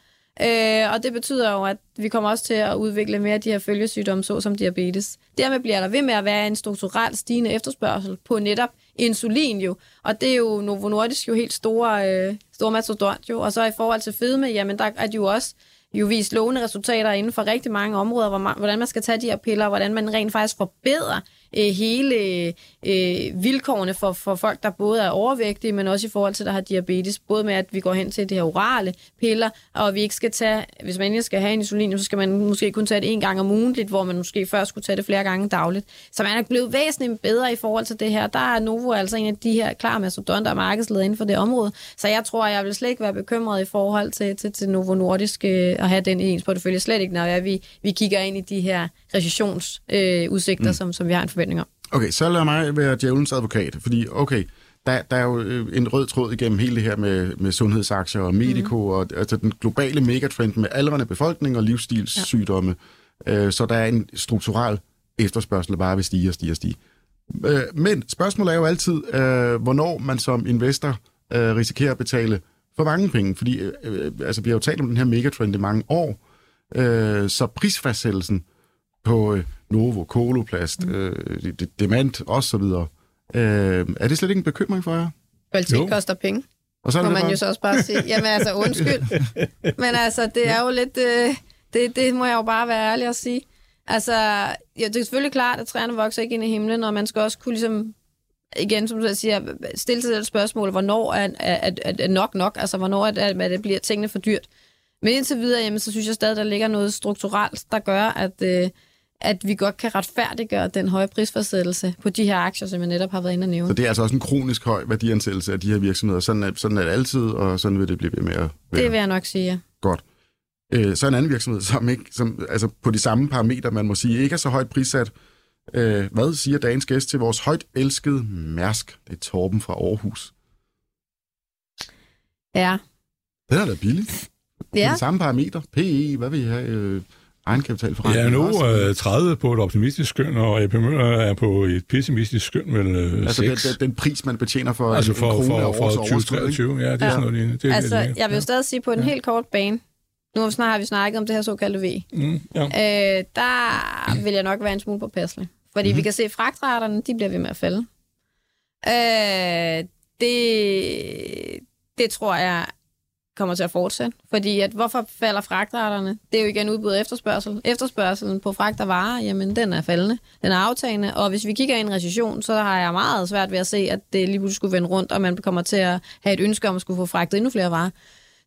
Øh, og det betyder jo, at vi kommer også til at udvikle mere af de her følgesygdomme, såsom diabetes. Dermed bliver der ved med at være en strukturelt stigende efterspørgsel på netop insulin jo. Og det er jo Novo Nordisk jo helt store, øh, store matodont jo. Og så i forhold til fedme, jamen der er de jo også jo vist lovende resultater inden for rigtig mange områder, hvor man, hvordan man skal tage de her piller, og hvordan man rent faktisk forbedrer øh, hele øh, vilkårene for, for folk, der både er overvægtige, men også i forhold til, der har diabetes. Både med, at vi går hen til det her orale piller, og vi ikke skal tage, hvis man ikke skal have en insulin, så skal man måske kun tage det en gang om ugen, hvor man måske før skulle tage det flere gange dagligt. Så man er blevet væsentligt bedre i forhold til det her. Der er Novo altså en af de her klare mastodonter og markedsleder inden for det område. Så jeg tror, jeg vil slet ikke være bekymret i forhold til, til, til Novo Nordisk øh, at have den i ens portefølje. Slet ikke, når jeg, vi, vi kigger ind i de her recessionsudsigter, øh, udsigter, mm. som, som vi har en forventning om. Okay, så lad mig være djævelens advokat, fordi okay, der, der er jo øh, en rød tråd igennem hele det her med, med sundhedsaktier og medico, mm. og altså den globale megatrend med aldrende befolkning og livsstilssygdomme. Ja. Øh, så der er en strukturel efterspørgsel, der bare vil stige og stige og stige. Øh, men spørgsmålet er jo altid, øh, hvornår man som investor øh, risikerer at betale for mange penge, fordi øh, altså, vi har jo talt om den her megatrend i mange år, øh, så prisfastsættelsen på øh, Novo, Coloplast, øh, Demand osv., øh, er det slet ikke en bekymring for jer? Kvalitet Jo. koster penge. Og så er må det man bare- jo så også bare sige. Jamen altså, undskyld. *laughs* Men altså, det er jo lidt... Øh, det, det må jeg jo bare være ærlig at sige. Altså, ja, det er selvfølgelig klart, at træerne vokser ikke ind i himlen, og man skal også kunne ligesom, igen, som du siger, stille sig selv spørgsmål, hvornår er, er, er, er nok nok? Altså, hvornår er, er, er det bliver tingene for dyrt? Men indtil videre, jamen, så synes jeg stadig, der ligger noget strukturelt, der gør, at, øh, at vi godt kan retfærdiggøre den høje prisforsættelse på de her aktier, som jeg netop har været inde og nævne. Så det er altså også en kronisk høj værdiansættelse af de her virksomheder. Sådan er, sådan er det altid, og sådan vil det blive ved med at være. Det vil jeg nok sige, ja. Godt. Øh, så en anden virksomhed, som, ikke, som altså på de samme parametre, man må sige, ikke er så højt prissat. Øh, hvad siger dagens gæst til vores højt elskede Mærsk? Det er Torben fra Aarhus. Ja, Den er da billig. Ja. ja. De samme parametre. PE, hvad vil I have? Øh, egenkapital for Jeg er nu øh, 30 på et optimistisk skøn, og AP Møller er på et pessimistisk skøn, vel øh, Altså den, 6. den, den pris, man betjener for altså en, for, en krone for, for, for overskud, ikke? 2023, ja, det er Ja. sådan noget lignende. Det er Altså, det, jeg vil jo stadig sige på en helt kort bane, nu snart har vi snakket om det her såkaldte V, Mm, ja. øh, der vil jeg nok være en smule påpasselig. Fordi mm-hmm. vi kan se, at fragtraterne, de bliver ved med at falde. Øh, det, det tror jeg kommer til at fortsætte. Fordi at hvorfor falder fragtarterne? Det er jo igen udbud og efterspørgsel. Efterspørgselen på fragt og varer, jamen den er faldende. Den er aftagende. Og hvis vi kigger i en recession, så har jeg meget svært ved at se, at det lige pludselig skulle vende rundt, og man kommer til at have et ønske om at skulle få fragtet endnu flere varer.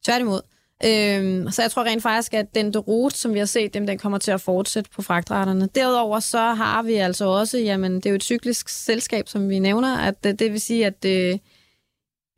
Tværtimod. Øhm, så jeg tror rent faktisk, at den rute, som vi har set, dem, den kommer til at fortsætte på fragtraterne. Derudover så har vi altså også, jamen det er jo et cyklisk selskab, som vi nævner, at det, det vil sige, at øh,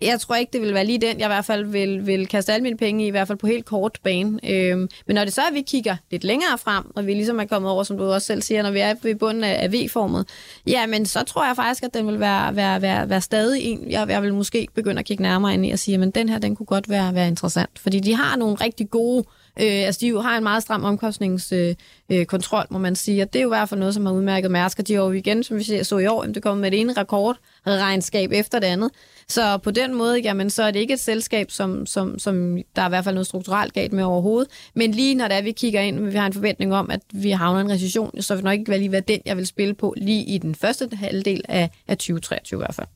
jeg tror ikke, det vil være lige den, jeg i hvert fald vil, vil kaste alle mine penge i, i hvert fald på helt kort bane. Øhm, men når det så er, at vi kigger lidt længere frem, og vi ligesom er kommet over, som du også selv siger, når vi er ved bunden af, af V-formet, ja, men så tror jeg faktisk, at den vil være, være, være, være stadig en, jeg, jeg vil måske begynde at kigge nærmere ind i og sige, men den her, den kunne godt være, være interessant. Fordi de har nogle rigtig gode Øh, Øh, altså, de jo har en meget stram omkostningskontrol, øh, øh må man sige, og det er jo i hvert fald noget, som har udmærket Mærsk, og de har jo igen, som vi så i år, jamen, det kommer med det ene rekordregnskab efter det andet. Så på den måde, jamen, så er det ikke et selskab, som, som, som der er i hvert fald noget strukturelt galt med overhovedet. Men lige når det er, vi kigger ind, vi har en forventning om, at vi havner i en recession, så vil det nok ikke være lige være den, jeg vil spille på lige i den første halvdel af, af 2023 i hvert fald.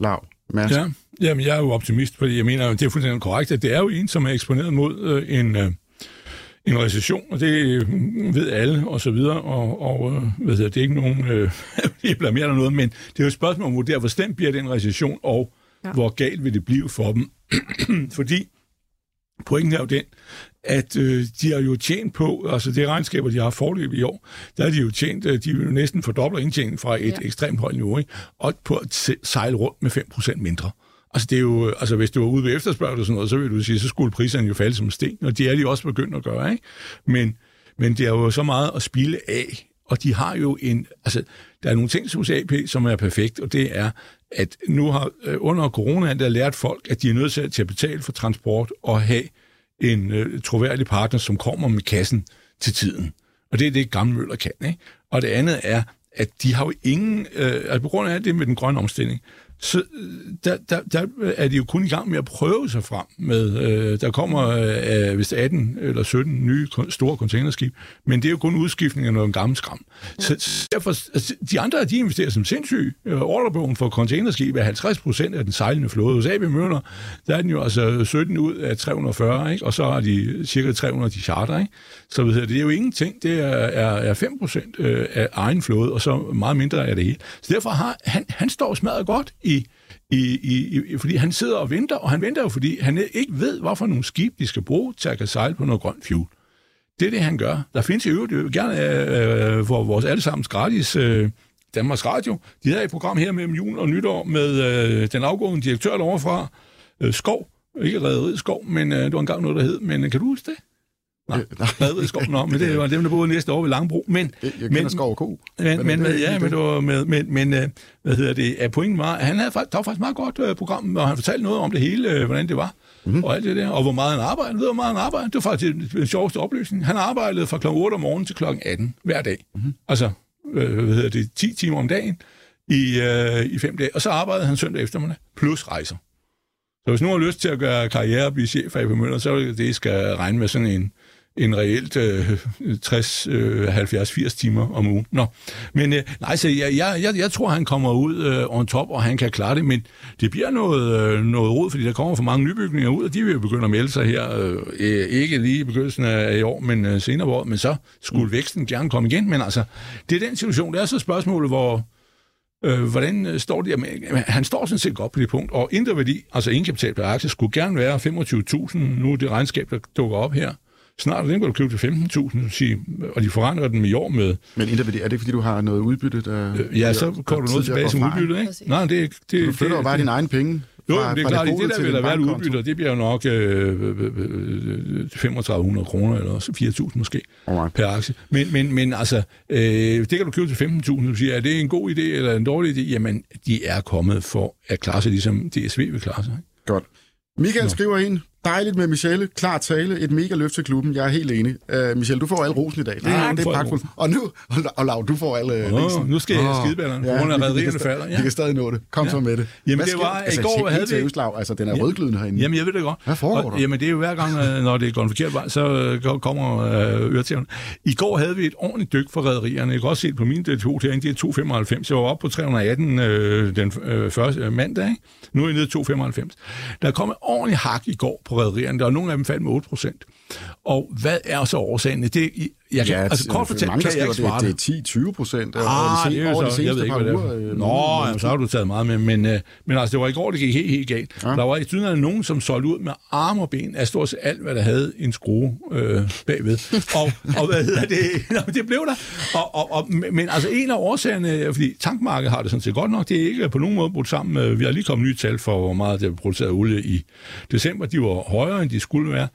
Lav, Mærsk. Ja, jamen, jeg er jo optimist, fordi jeg mener, det er fuldstændig korrekt, at det er jo en, som er eksponeret mod øh, en, øh, en recession, og det øh, ved alle, og så videre, og, og øh, ved jeg, det er ikke nogen, øh, *laughs* jeg blamerer eller noget, men det er jo et spørgsmål om, hvor, der, hvor stemt bliver den recession, og ja. hvor galt vil det blive for dem. *clears throat* fordi pointen er jo den, at øh, de har jo tjent på, altså det regnskaber, de har forløb i år, der har de jo tjent, øh, de jo næsten fordoble indtjeningen fra et ja. ekstremt højt niveau, ikke? og på at sejle rundt med 5% mindre. Altså, det er jo, altså hvis du var ude ved efterspørgsel og sådan noget, så vil du sige, så skulle priserne jo falde som sten, og det er de også begyndt at gøre, ikke? Men, men det er jo så meget at spille af, og de har jo en, altså, der er nogle ting hos AP, som er perfekt, og det er, at nu har øh, under corona, der lært folk, at de er nødt til at betale for transport og have en øh, troværdig partner, som kommer med kassen til tiden. Og det er det, gamle Møller kan. Ikke? Og det andet er, at de har jo ingen, øh, altså på grund af det med den grønne omstilling, så øh, der, der, der er de jo kun i gang med at prøve sig frem med, øh, der kommer øh, hvis 18 eller 17 nye store containerskib, men det er jo kun udskiftning af noget gammel skram. Så derfor, altså, de andre, de investerer som sindssyge. Øh, orderbogen for containerskib er 50 procent af den sejlende flåde. Hos AB Møller, der er den jo altså 17 ud af 340, ikke? og så har de cirka 300 de charter. Ikke? Så ved jeg, det er jo ingenting. Det er, er, er 5 procent øh, af egen flåde, og så meget mindre af det hele. Så derfor har han, han står smadret godt i i, i, i, i, fordi han sidder og venter, og han venter jo, fordi han ikke ved, hvorfor nogle skib, de skal bruge til at kan sejle på noget grønt fuel. Det er det, han gør. Der findes i øvrigt, jeg vil gerne øh, øh, for vores allesammens gratis øh, Danmarks Radio. De havde et program her mellem jul og nytår med øh, den afgående direktør derovre fra øh, Skov. Ikke Rederiet Skov, men øh, det var engang noget, der hed. Men øh, kan du huske det? Nej, hvad ved skoven om, men det var dem, der boede næste år ved Langebro. Men, jeg kender men, skov og ko. Men, men, men, ja, men, det var med, men, men øh, hvad hedder det, at pointen var, han havde, der var faktisk meget godt uh, program, og han fortalte noget om det hele, hvordan det var, mm-hmm. og alt det der, og hvor meget han arbejdede. Ved hvor meget han arbejdede? Det var faktisk den sjoveste oplysning. Han arbejdede fra kl. 8 om morgenen til kl. 18 hver dag. Mm-hmm. Altså, øh, hvad hedder det, 10 timer om dagen i, øh, i fem dage, og så arbejdede han søndag eftermiddag, plus rejser. Så hvis nogen har lyst til at gøre karriere og blive chef af Møller, så det skal regne med sådan en en reelt øh, 60, øh, 70, 80 timer om ugen. Nå. Men øh, nej, så jeg, jeg, jeg, tror, han kommer ud øh, on top, og han kan klare det, men det bliver noget, øh, noget rod, fordi der kommer for mange nybygninger ud, og de vil jo begynde at melde sig her, øh, øh ikke lige i begyndelsen af i år, men øh, senere på året, men så skulle mm. væksten gerne komme igen. Men altså, det er den situation, det er så spørgsmålet, hvor, Øh, hvordan øh, står det? Jamen, han står sådan set godt på det punkt, og indre værdi, altså indkapital per aktie, skulle gerne være 25.000, nu er det regnskab, der dukker op her. Snart den kan du købe til 15.000, og de forandrer den i år med... Men er det fordi, du har noget udbytte, der... Øh, ja, så kommer du noget tilbage som udbytte, ikke? Nej, det, det, du flytter jo bare dine egne penge jo, fra, det er klart, det der vil der være et udbytte, og det bliver jo nok øh, 3500 kroner, eller 4.000 måske, right. per aktie. Men, men, men altså, øh, det kan du købe til 15.000, du siger, er det en god idé eller en dårlig idé? Jamen, de er kommet for at klare sig, ligesom DSV vil klare sig. Godt. Michael Nå. skriver ind, Dejligt med Michelle. Klar tale. Et mega løft til klubben. Jeg er helt enig. Uh, Michelle, du får al rosen i dag. Det, ja, det er pragtfuldt. Og nu, og Lav, du får alle uh, oh, Nu skal jeg oh, skideballerne. Ja, grund af rederierne falder. Ja. Vi kan stadig nå det. Kom ja. så med det. Jamen, Hvad det var, altså, i går havde vi... Udslag, altså, den er ja. rødglødende herinde. Jamen, jeg ved det godt. Hvad foregår der? Jamen, det er jo hver gang, øh, når det går en forkert vej, så kommer øh, øretævnen. I går havde vi et ordentligt dyk for rederierne. Jeg kan også se på min DTO til det er 295. Jeg var oppe på 318 øh, den øh, første øh, mandag. Ikke? Nu er jeg nede 295. Der kom et ordentligt hak i går på rædderierne. Der var nogle af dem faldt med 8 procent. Og hvad er så årsagen? Det, jeg kan, ja, altså kort fortalt, kan jeg ikke svare det. Det er 10-20 procent ah, over de, over de seneste par uger. Øh, Nå, jamen, så har du taget meget med. Men, øh, men altså, det var i går, det gik helt, helt galt. Ja. Der var i tyden nogen, som solgte ud med arm og ben af stort set alt, hvad der havde en skrue øh, bagved. *laughs* og, og hvad hedder det? *laughs* Nå, det blev der. Og, og, og, men altså, en af årsagerne, fordi tankmarkedet har det sådan set godt nok, det er ikke på nogen måde brudt sammen. Med, vi har lige kommet nye tal for, hvor meget det er produceret olie i december. De var højere, end de skulle være.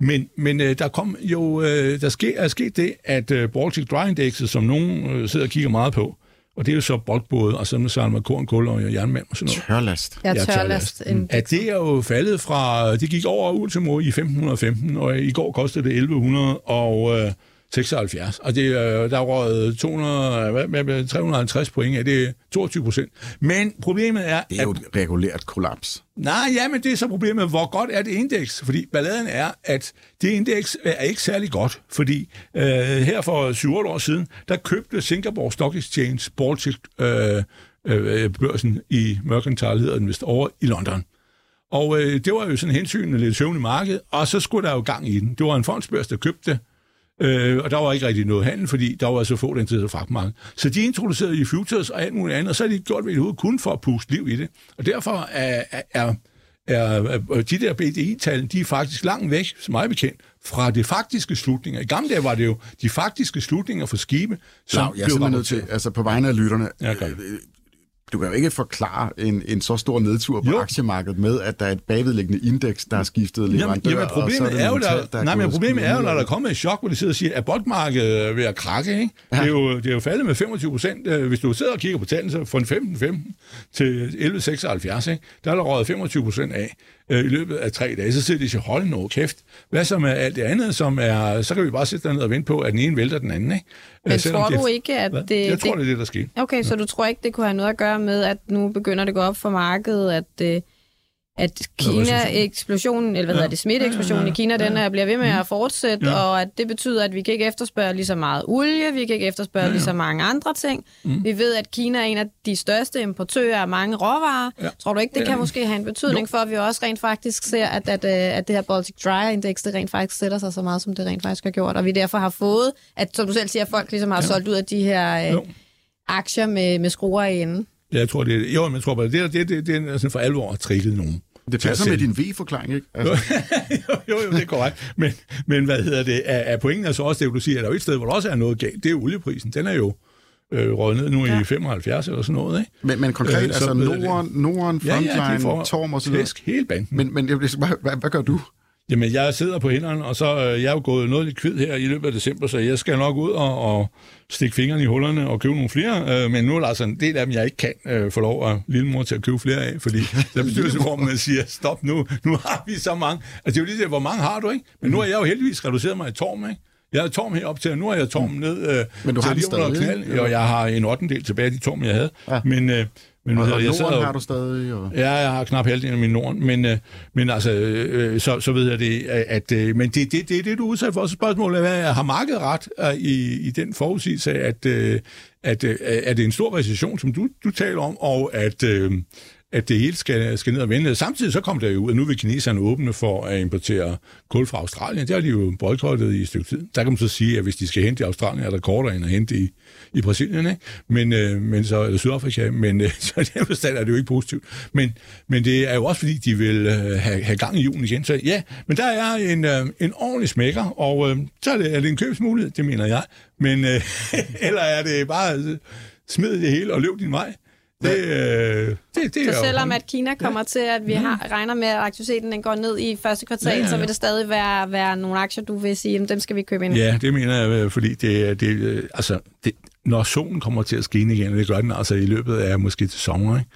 Men, men øh, der kom jo, øh, der ske, er sket det, at øh, Baltic Dry Index, som nogen øh, sidder og kigger meget på, og det er jo så boldbåde, og så med Salma Korn, kul og jernmand og sådan noget. Tørlast. Ja, tørlast. Ja, tørlast. Mm. At det er jo faldet fra, det gik over Ultimo i 1515, og i går kostede det 1100, og... Øh, 76. Og det, øh, der er røget 200, hvad, hvad, 350 point af det er 22 procent. Men problemet er... Det er jo et regulært kollaps. Nej, ja, men det er så problemet, hvor godt er det indeks? Fordi balladen er, at det indeks er ikke særlig godt, fordi øh, her for 7 år siden, der købte Singapore Stock Exchange Baltic øh, øh, børsen i Mercantile, hedder den vist, over i London. Og øh, det var jo sådan hensyn lidt søvn i markedet, og så skulle der jo gang i den. Det var en fondsbørs, der købte Øh, og der var ikke rigtig noget handel, fordi der var så få den tid fragtmarked. Så de introducerede i futures og alt muligt andet, og så har de gjort, hvad de kun for at puste liv i det. Og derfor er, er, er, er de der BDI-tal, de er faktisk langt væk, som mig bekendt, fra de faktiske slutninger. I gamle dage var det jo de faktiske slutninger for skibe, som Lav, jeg simpelthen nødt til, altså på vegne af lytterne, Ja, godt. Øh, du kan jo ikke forklare en, en så stor nedtur på Jo. aktiemarkedet med, at der er et bagvedliggende indeks, der har skiftet leverandør, jamen, problemet det er jo, der, tal, der nej, men problemet er jo, når der er kommet et chok, hvor de sidder og siger, at bondmarkedet er ved at krakke. Ikke? Ja. Det, er jo, det er jo faldet med 25 procent. Hvis du sidder og kigger på tallene, så fra 15-15 til 11-76, ikke? der er der røget 25 procent af øh, i løbet af tre dage. Så sidder de og siger, hold nu kæft. Hvad så med alt det andet, som er, så kan vi bare sætte derned og vente på, at den ene vælter den anden. Ikke? Men Øh, selvom tror det- du ikke, at det... Jeg tror, det, det er det, der sker. Okay, så du tror ikke, det kunne have noget at gøre med, at nu begynder det at gå op for markedet, at, øh, at Kina-eksplosionen, eller hvad Ja. hedder det, smitte-eksplosionen Ja, ja, i Kina, den ja. er, bliver ved med at fortsætte, Ja. og at det betyder, at vi kan ikke efterspørge lige så meget olie, vi kan ikke efterspørge lige så mange andre ting. Vi ved, at Kina er en af de største importører af mange råvarer. Ja. Tror du ikke, det Ja. kan måske have en betydning for, at vi også rent faktisk ser, at, at, øh, at det her Baltic Dry-index, det rent faktisk sætter sig så meget, som det rent faktisk har gjort, og vi derfor har fået, at som du selv siger, folk ligesom har solgt ud af de her øh, Jo. aktier med, med skruer i enden. Jeg tror, det er, jo, men jeg tror bare, det, det, det, det er sådan for alvor trikket nogen. Det passer med din V-forklaring, ikke? Altså, *laughs* jo, jo, jo, det er korrekt. Men, men hvad hedder det? Er, er pointen er så også det, du siger, at der er jo et sted, hvor der også er noget galt. Det er olieprisen. Den er jo øh, røget ned nu ja. i 75 eller sådan noget, ikke? men, men konkret, Øh, så altså Norden, Norden, Frontline, de får Torm og så videre. tæsk hele banden. Men, men jeg hvad, hvad, hvad gør du? Jamen, jeg sidder på hænderne, og så øh, jeg er jo gået noget lidt kvid her i løbet af december, så jeg skal nok ud og, og stikke fingrene i hullerne og købe nogle flere. Øh, men nu er der altså en del af dem, jeg ikke kan øh, få lov af lillemor til at købe flere af, fordi *laughs* der bestyrelse, hvor man siger, stop nu, nu har vi så mange. Altså, det er jo lige det, hvor mange har du, ikke? Men nu har jeg jo heldigvis reduceret mig i torm, ikke? Jeg havde torm herop til, og nu har jeg torm ned øh, Men du til har lige under knald, og jeg har en ottendel tilbage af de torm, jeg havde. Ja. Men, øh, men Og, og jeg Norden har du stadig, og... Ja, jeg har knap halvdelen af min Norden, men, øh, men altså, øh, så, så ved jeg det, at, øh, men det er det, det, det, du er udsat for. Så spørgsmålet er, har markedet ret øh, i, i den forudsigelse, at, øh, at øh, er det en stor recession, som du, du taler om, og at, øh, at det hele skal, skal ned og vende. Samtidig så kom der jo ud, at nu vil kineserne åbne for at importere kul fra Australien. Det har de jo boykottet i et stykke tid. Der kan man så sige, at hvis de skal hente i Australien, er der kortere end at hente i, i Brasilien, ikke? Men, øh, men så, eller Sydafrika, men øh, *laughs* så i den forstand er det jo ikke positivt. Men, men det er jo også, fordi de vil øh, have, have gang i julen igen. Så ja, men der er en, øh, en ordentlig smækker, og øh, så er det, er det en købsmulighed, det mener jeg. Men øh, *laughs* eller er det bare øh, smid det hele og løb din vej? Det, øh, det, det er Så selvom at Kina kommer til, at vi har, regner med, at aktiviteten den går ned i første kvartal, Ja, ja, ja. så vil det stadig være, være nogle aktier, du vil sige, jamen, dem skal vi købe ind. Ja, det mener jeg, øh, fordi det, det, øh, altså, det, når solen kommer til at skinne igen, og det gør den altså i løbet af måske til sommer, ikke?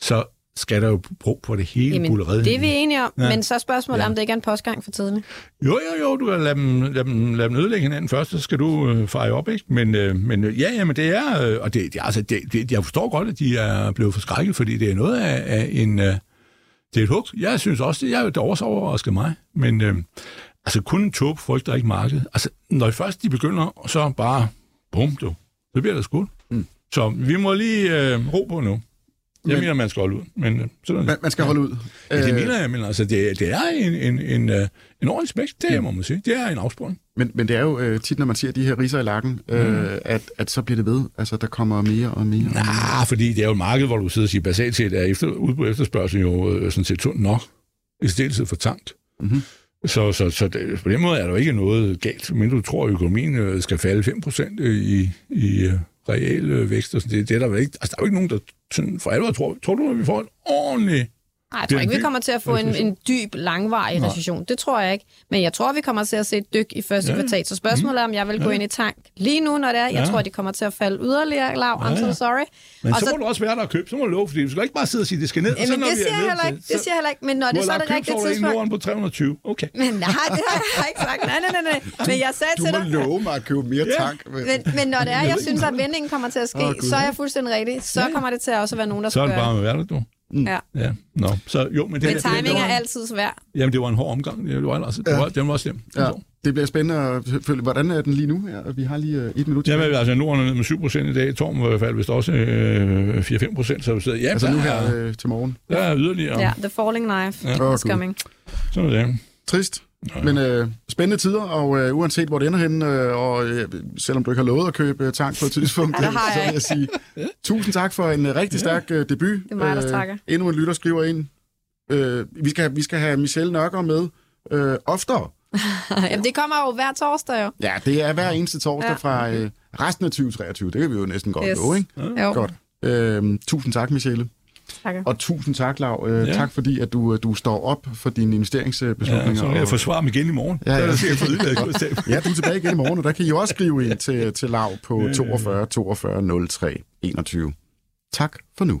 så skal der jo brug på det hele Jamen, det er vi enige om, Ja. men så er spørgsmålet, Ja. om det ikke er en postgang for tidligt. Jo, jo, jo, du kan lade dem, lade dem, lade dem ødelægge hinanden først, så skal du øh, feje op, ikke? Men, øh, men øh, ja, jamen, det er, øh, og det, det, altså, det, det, jeg forstår godt, at de er blevet forskrækket, fordi det er noget af, af en, øh, det er et hug. Jeg synes også, det, jeg, det også overrasker mig, men øh, altså, kun en tåb frygter ikke markedet. Altså, når først de begynder, så bare, bum, du, så bliver der skudt. Mm. Så vi må lige øh, ro på nu. Jeg Men- mener, man skal holde ud, men øh, sådan Man, man skal holde ud. Ja, det Øh, mener jeg, men altså, det, det er en, en, en, øh, en ordentlig smæk, det må man sige. Det er en afsporing. Men, men det er jo øh, tit, når man ser de her riser i lakken, øh, at, at så bliver det ved. Altså, der kommer mere og mere. Nej, fordi det er jo et marked, hvor du sidder og siger, basalt set er efter, udbud efterspørgsel jo øh, sådan set tundt nok. I stedet for tankt. Mhm. Så, så, så det, på den måde er der jo ikke noget galt, men du tror, at økonomien øh, skal falde 5% øh, i, i øh, reelle vækst. Og sådan. Det, det er der vel ikke. Altså, der er jo ikke nogen, der sådan for alvor tror. Tror du, at vi får en ordentlig Nej, jeg tror ikke, vi kommer til at få en, en dyb, langvarig recession. Det tror jeg ikke. Men jeg tror, vi kommer til at se et dyk i første Ja, ja. kvartal. Så spørgsmålet er, om jeg vil gå ind i tank lige nu, når det er. Jeg Ja. tror, de kommer til at falde yderligere, Lav. I'm Ja, so ja. sorry. Men Og så, så- må du også være der og købe. Så må du love, fordi du skal ikke bare sidde og sige, at det skal ned. og så det er siger jeg heller ikke. Det siger heller ikke. Men når det så er det rigtige tidspunkt. Norden på 320. Okay. Men nej, det har jeg ikke sagt. Nej, nej, nej, nej. *laughs* Men jeg sagde Du til må dig... love mig at købe mere Ja. tank. Men, men når det er, jeg synes, at vendingen kommer til at ske, så er jeg fuldstændig rigtig. Så kommer det til at også være nogen, der Så er det bare med hverdag, du. Ja. Ja, nå. Så jo, men det, Men det, timing det, er var, altid svær. Jamen, det var en hård omgang. Det var, altså, det var, den var slem. Ja, det bliver spændende at følge. Hvordan er den lige nu? Ja, vi har lige øh, et minut tilbage. Jamen, altså, Norden er ned med 7 procent i dag. Torm var i hvert fald vist også øh, 4-5 procent, så du sidder, ja, Altså nu er, her øh, til morgen. der er yderligere. Ja, the falling knife Ja. is coming. Sådan er det. Trist. Men øh, spændende tider, og øh, uanset hvor det ender hen, øh, og øh, selvom du ikke har lovet at købe øh, tank på et tidspunkt, Ja, det *laughs* så jeg vil jeg sige tusind tak for en øh, rigtig stærk øh, debut. er mig, der takker. endnu en lytter skriver ind. øh, vi, skal, vi skal have Michelle Nørgaard med øh, oftere. *laughs* Jamen, det kommer jo hver torsdag jo. Ja, det er hver eneste torsdag ja. Ja. fra øh, resten af 2023. Det kan vi jo næsten godt Yes. nå, ikke? Jo. Godt. Øh, tusind tak, Michelle. Tak. Og tusind tak, Lav. Øh, Ja. Tak fordi, at du, du står op for dine investeringsbeslutninger. Ja, så kan jeg og- forsvare dem igen i morgen. Ja, ja. Så er jeg sikkert fået udladet kurstaben. *laughs* Ja, du er tilbage igen i morgen, og der kan I også skrive ind til, til Lav på Ja, ja, ja. 42 42 03 21. Tak for nu.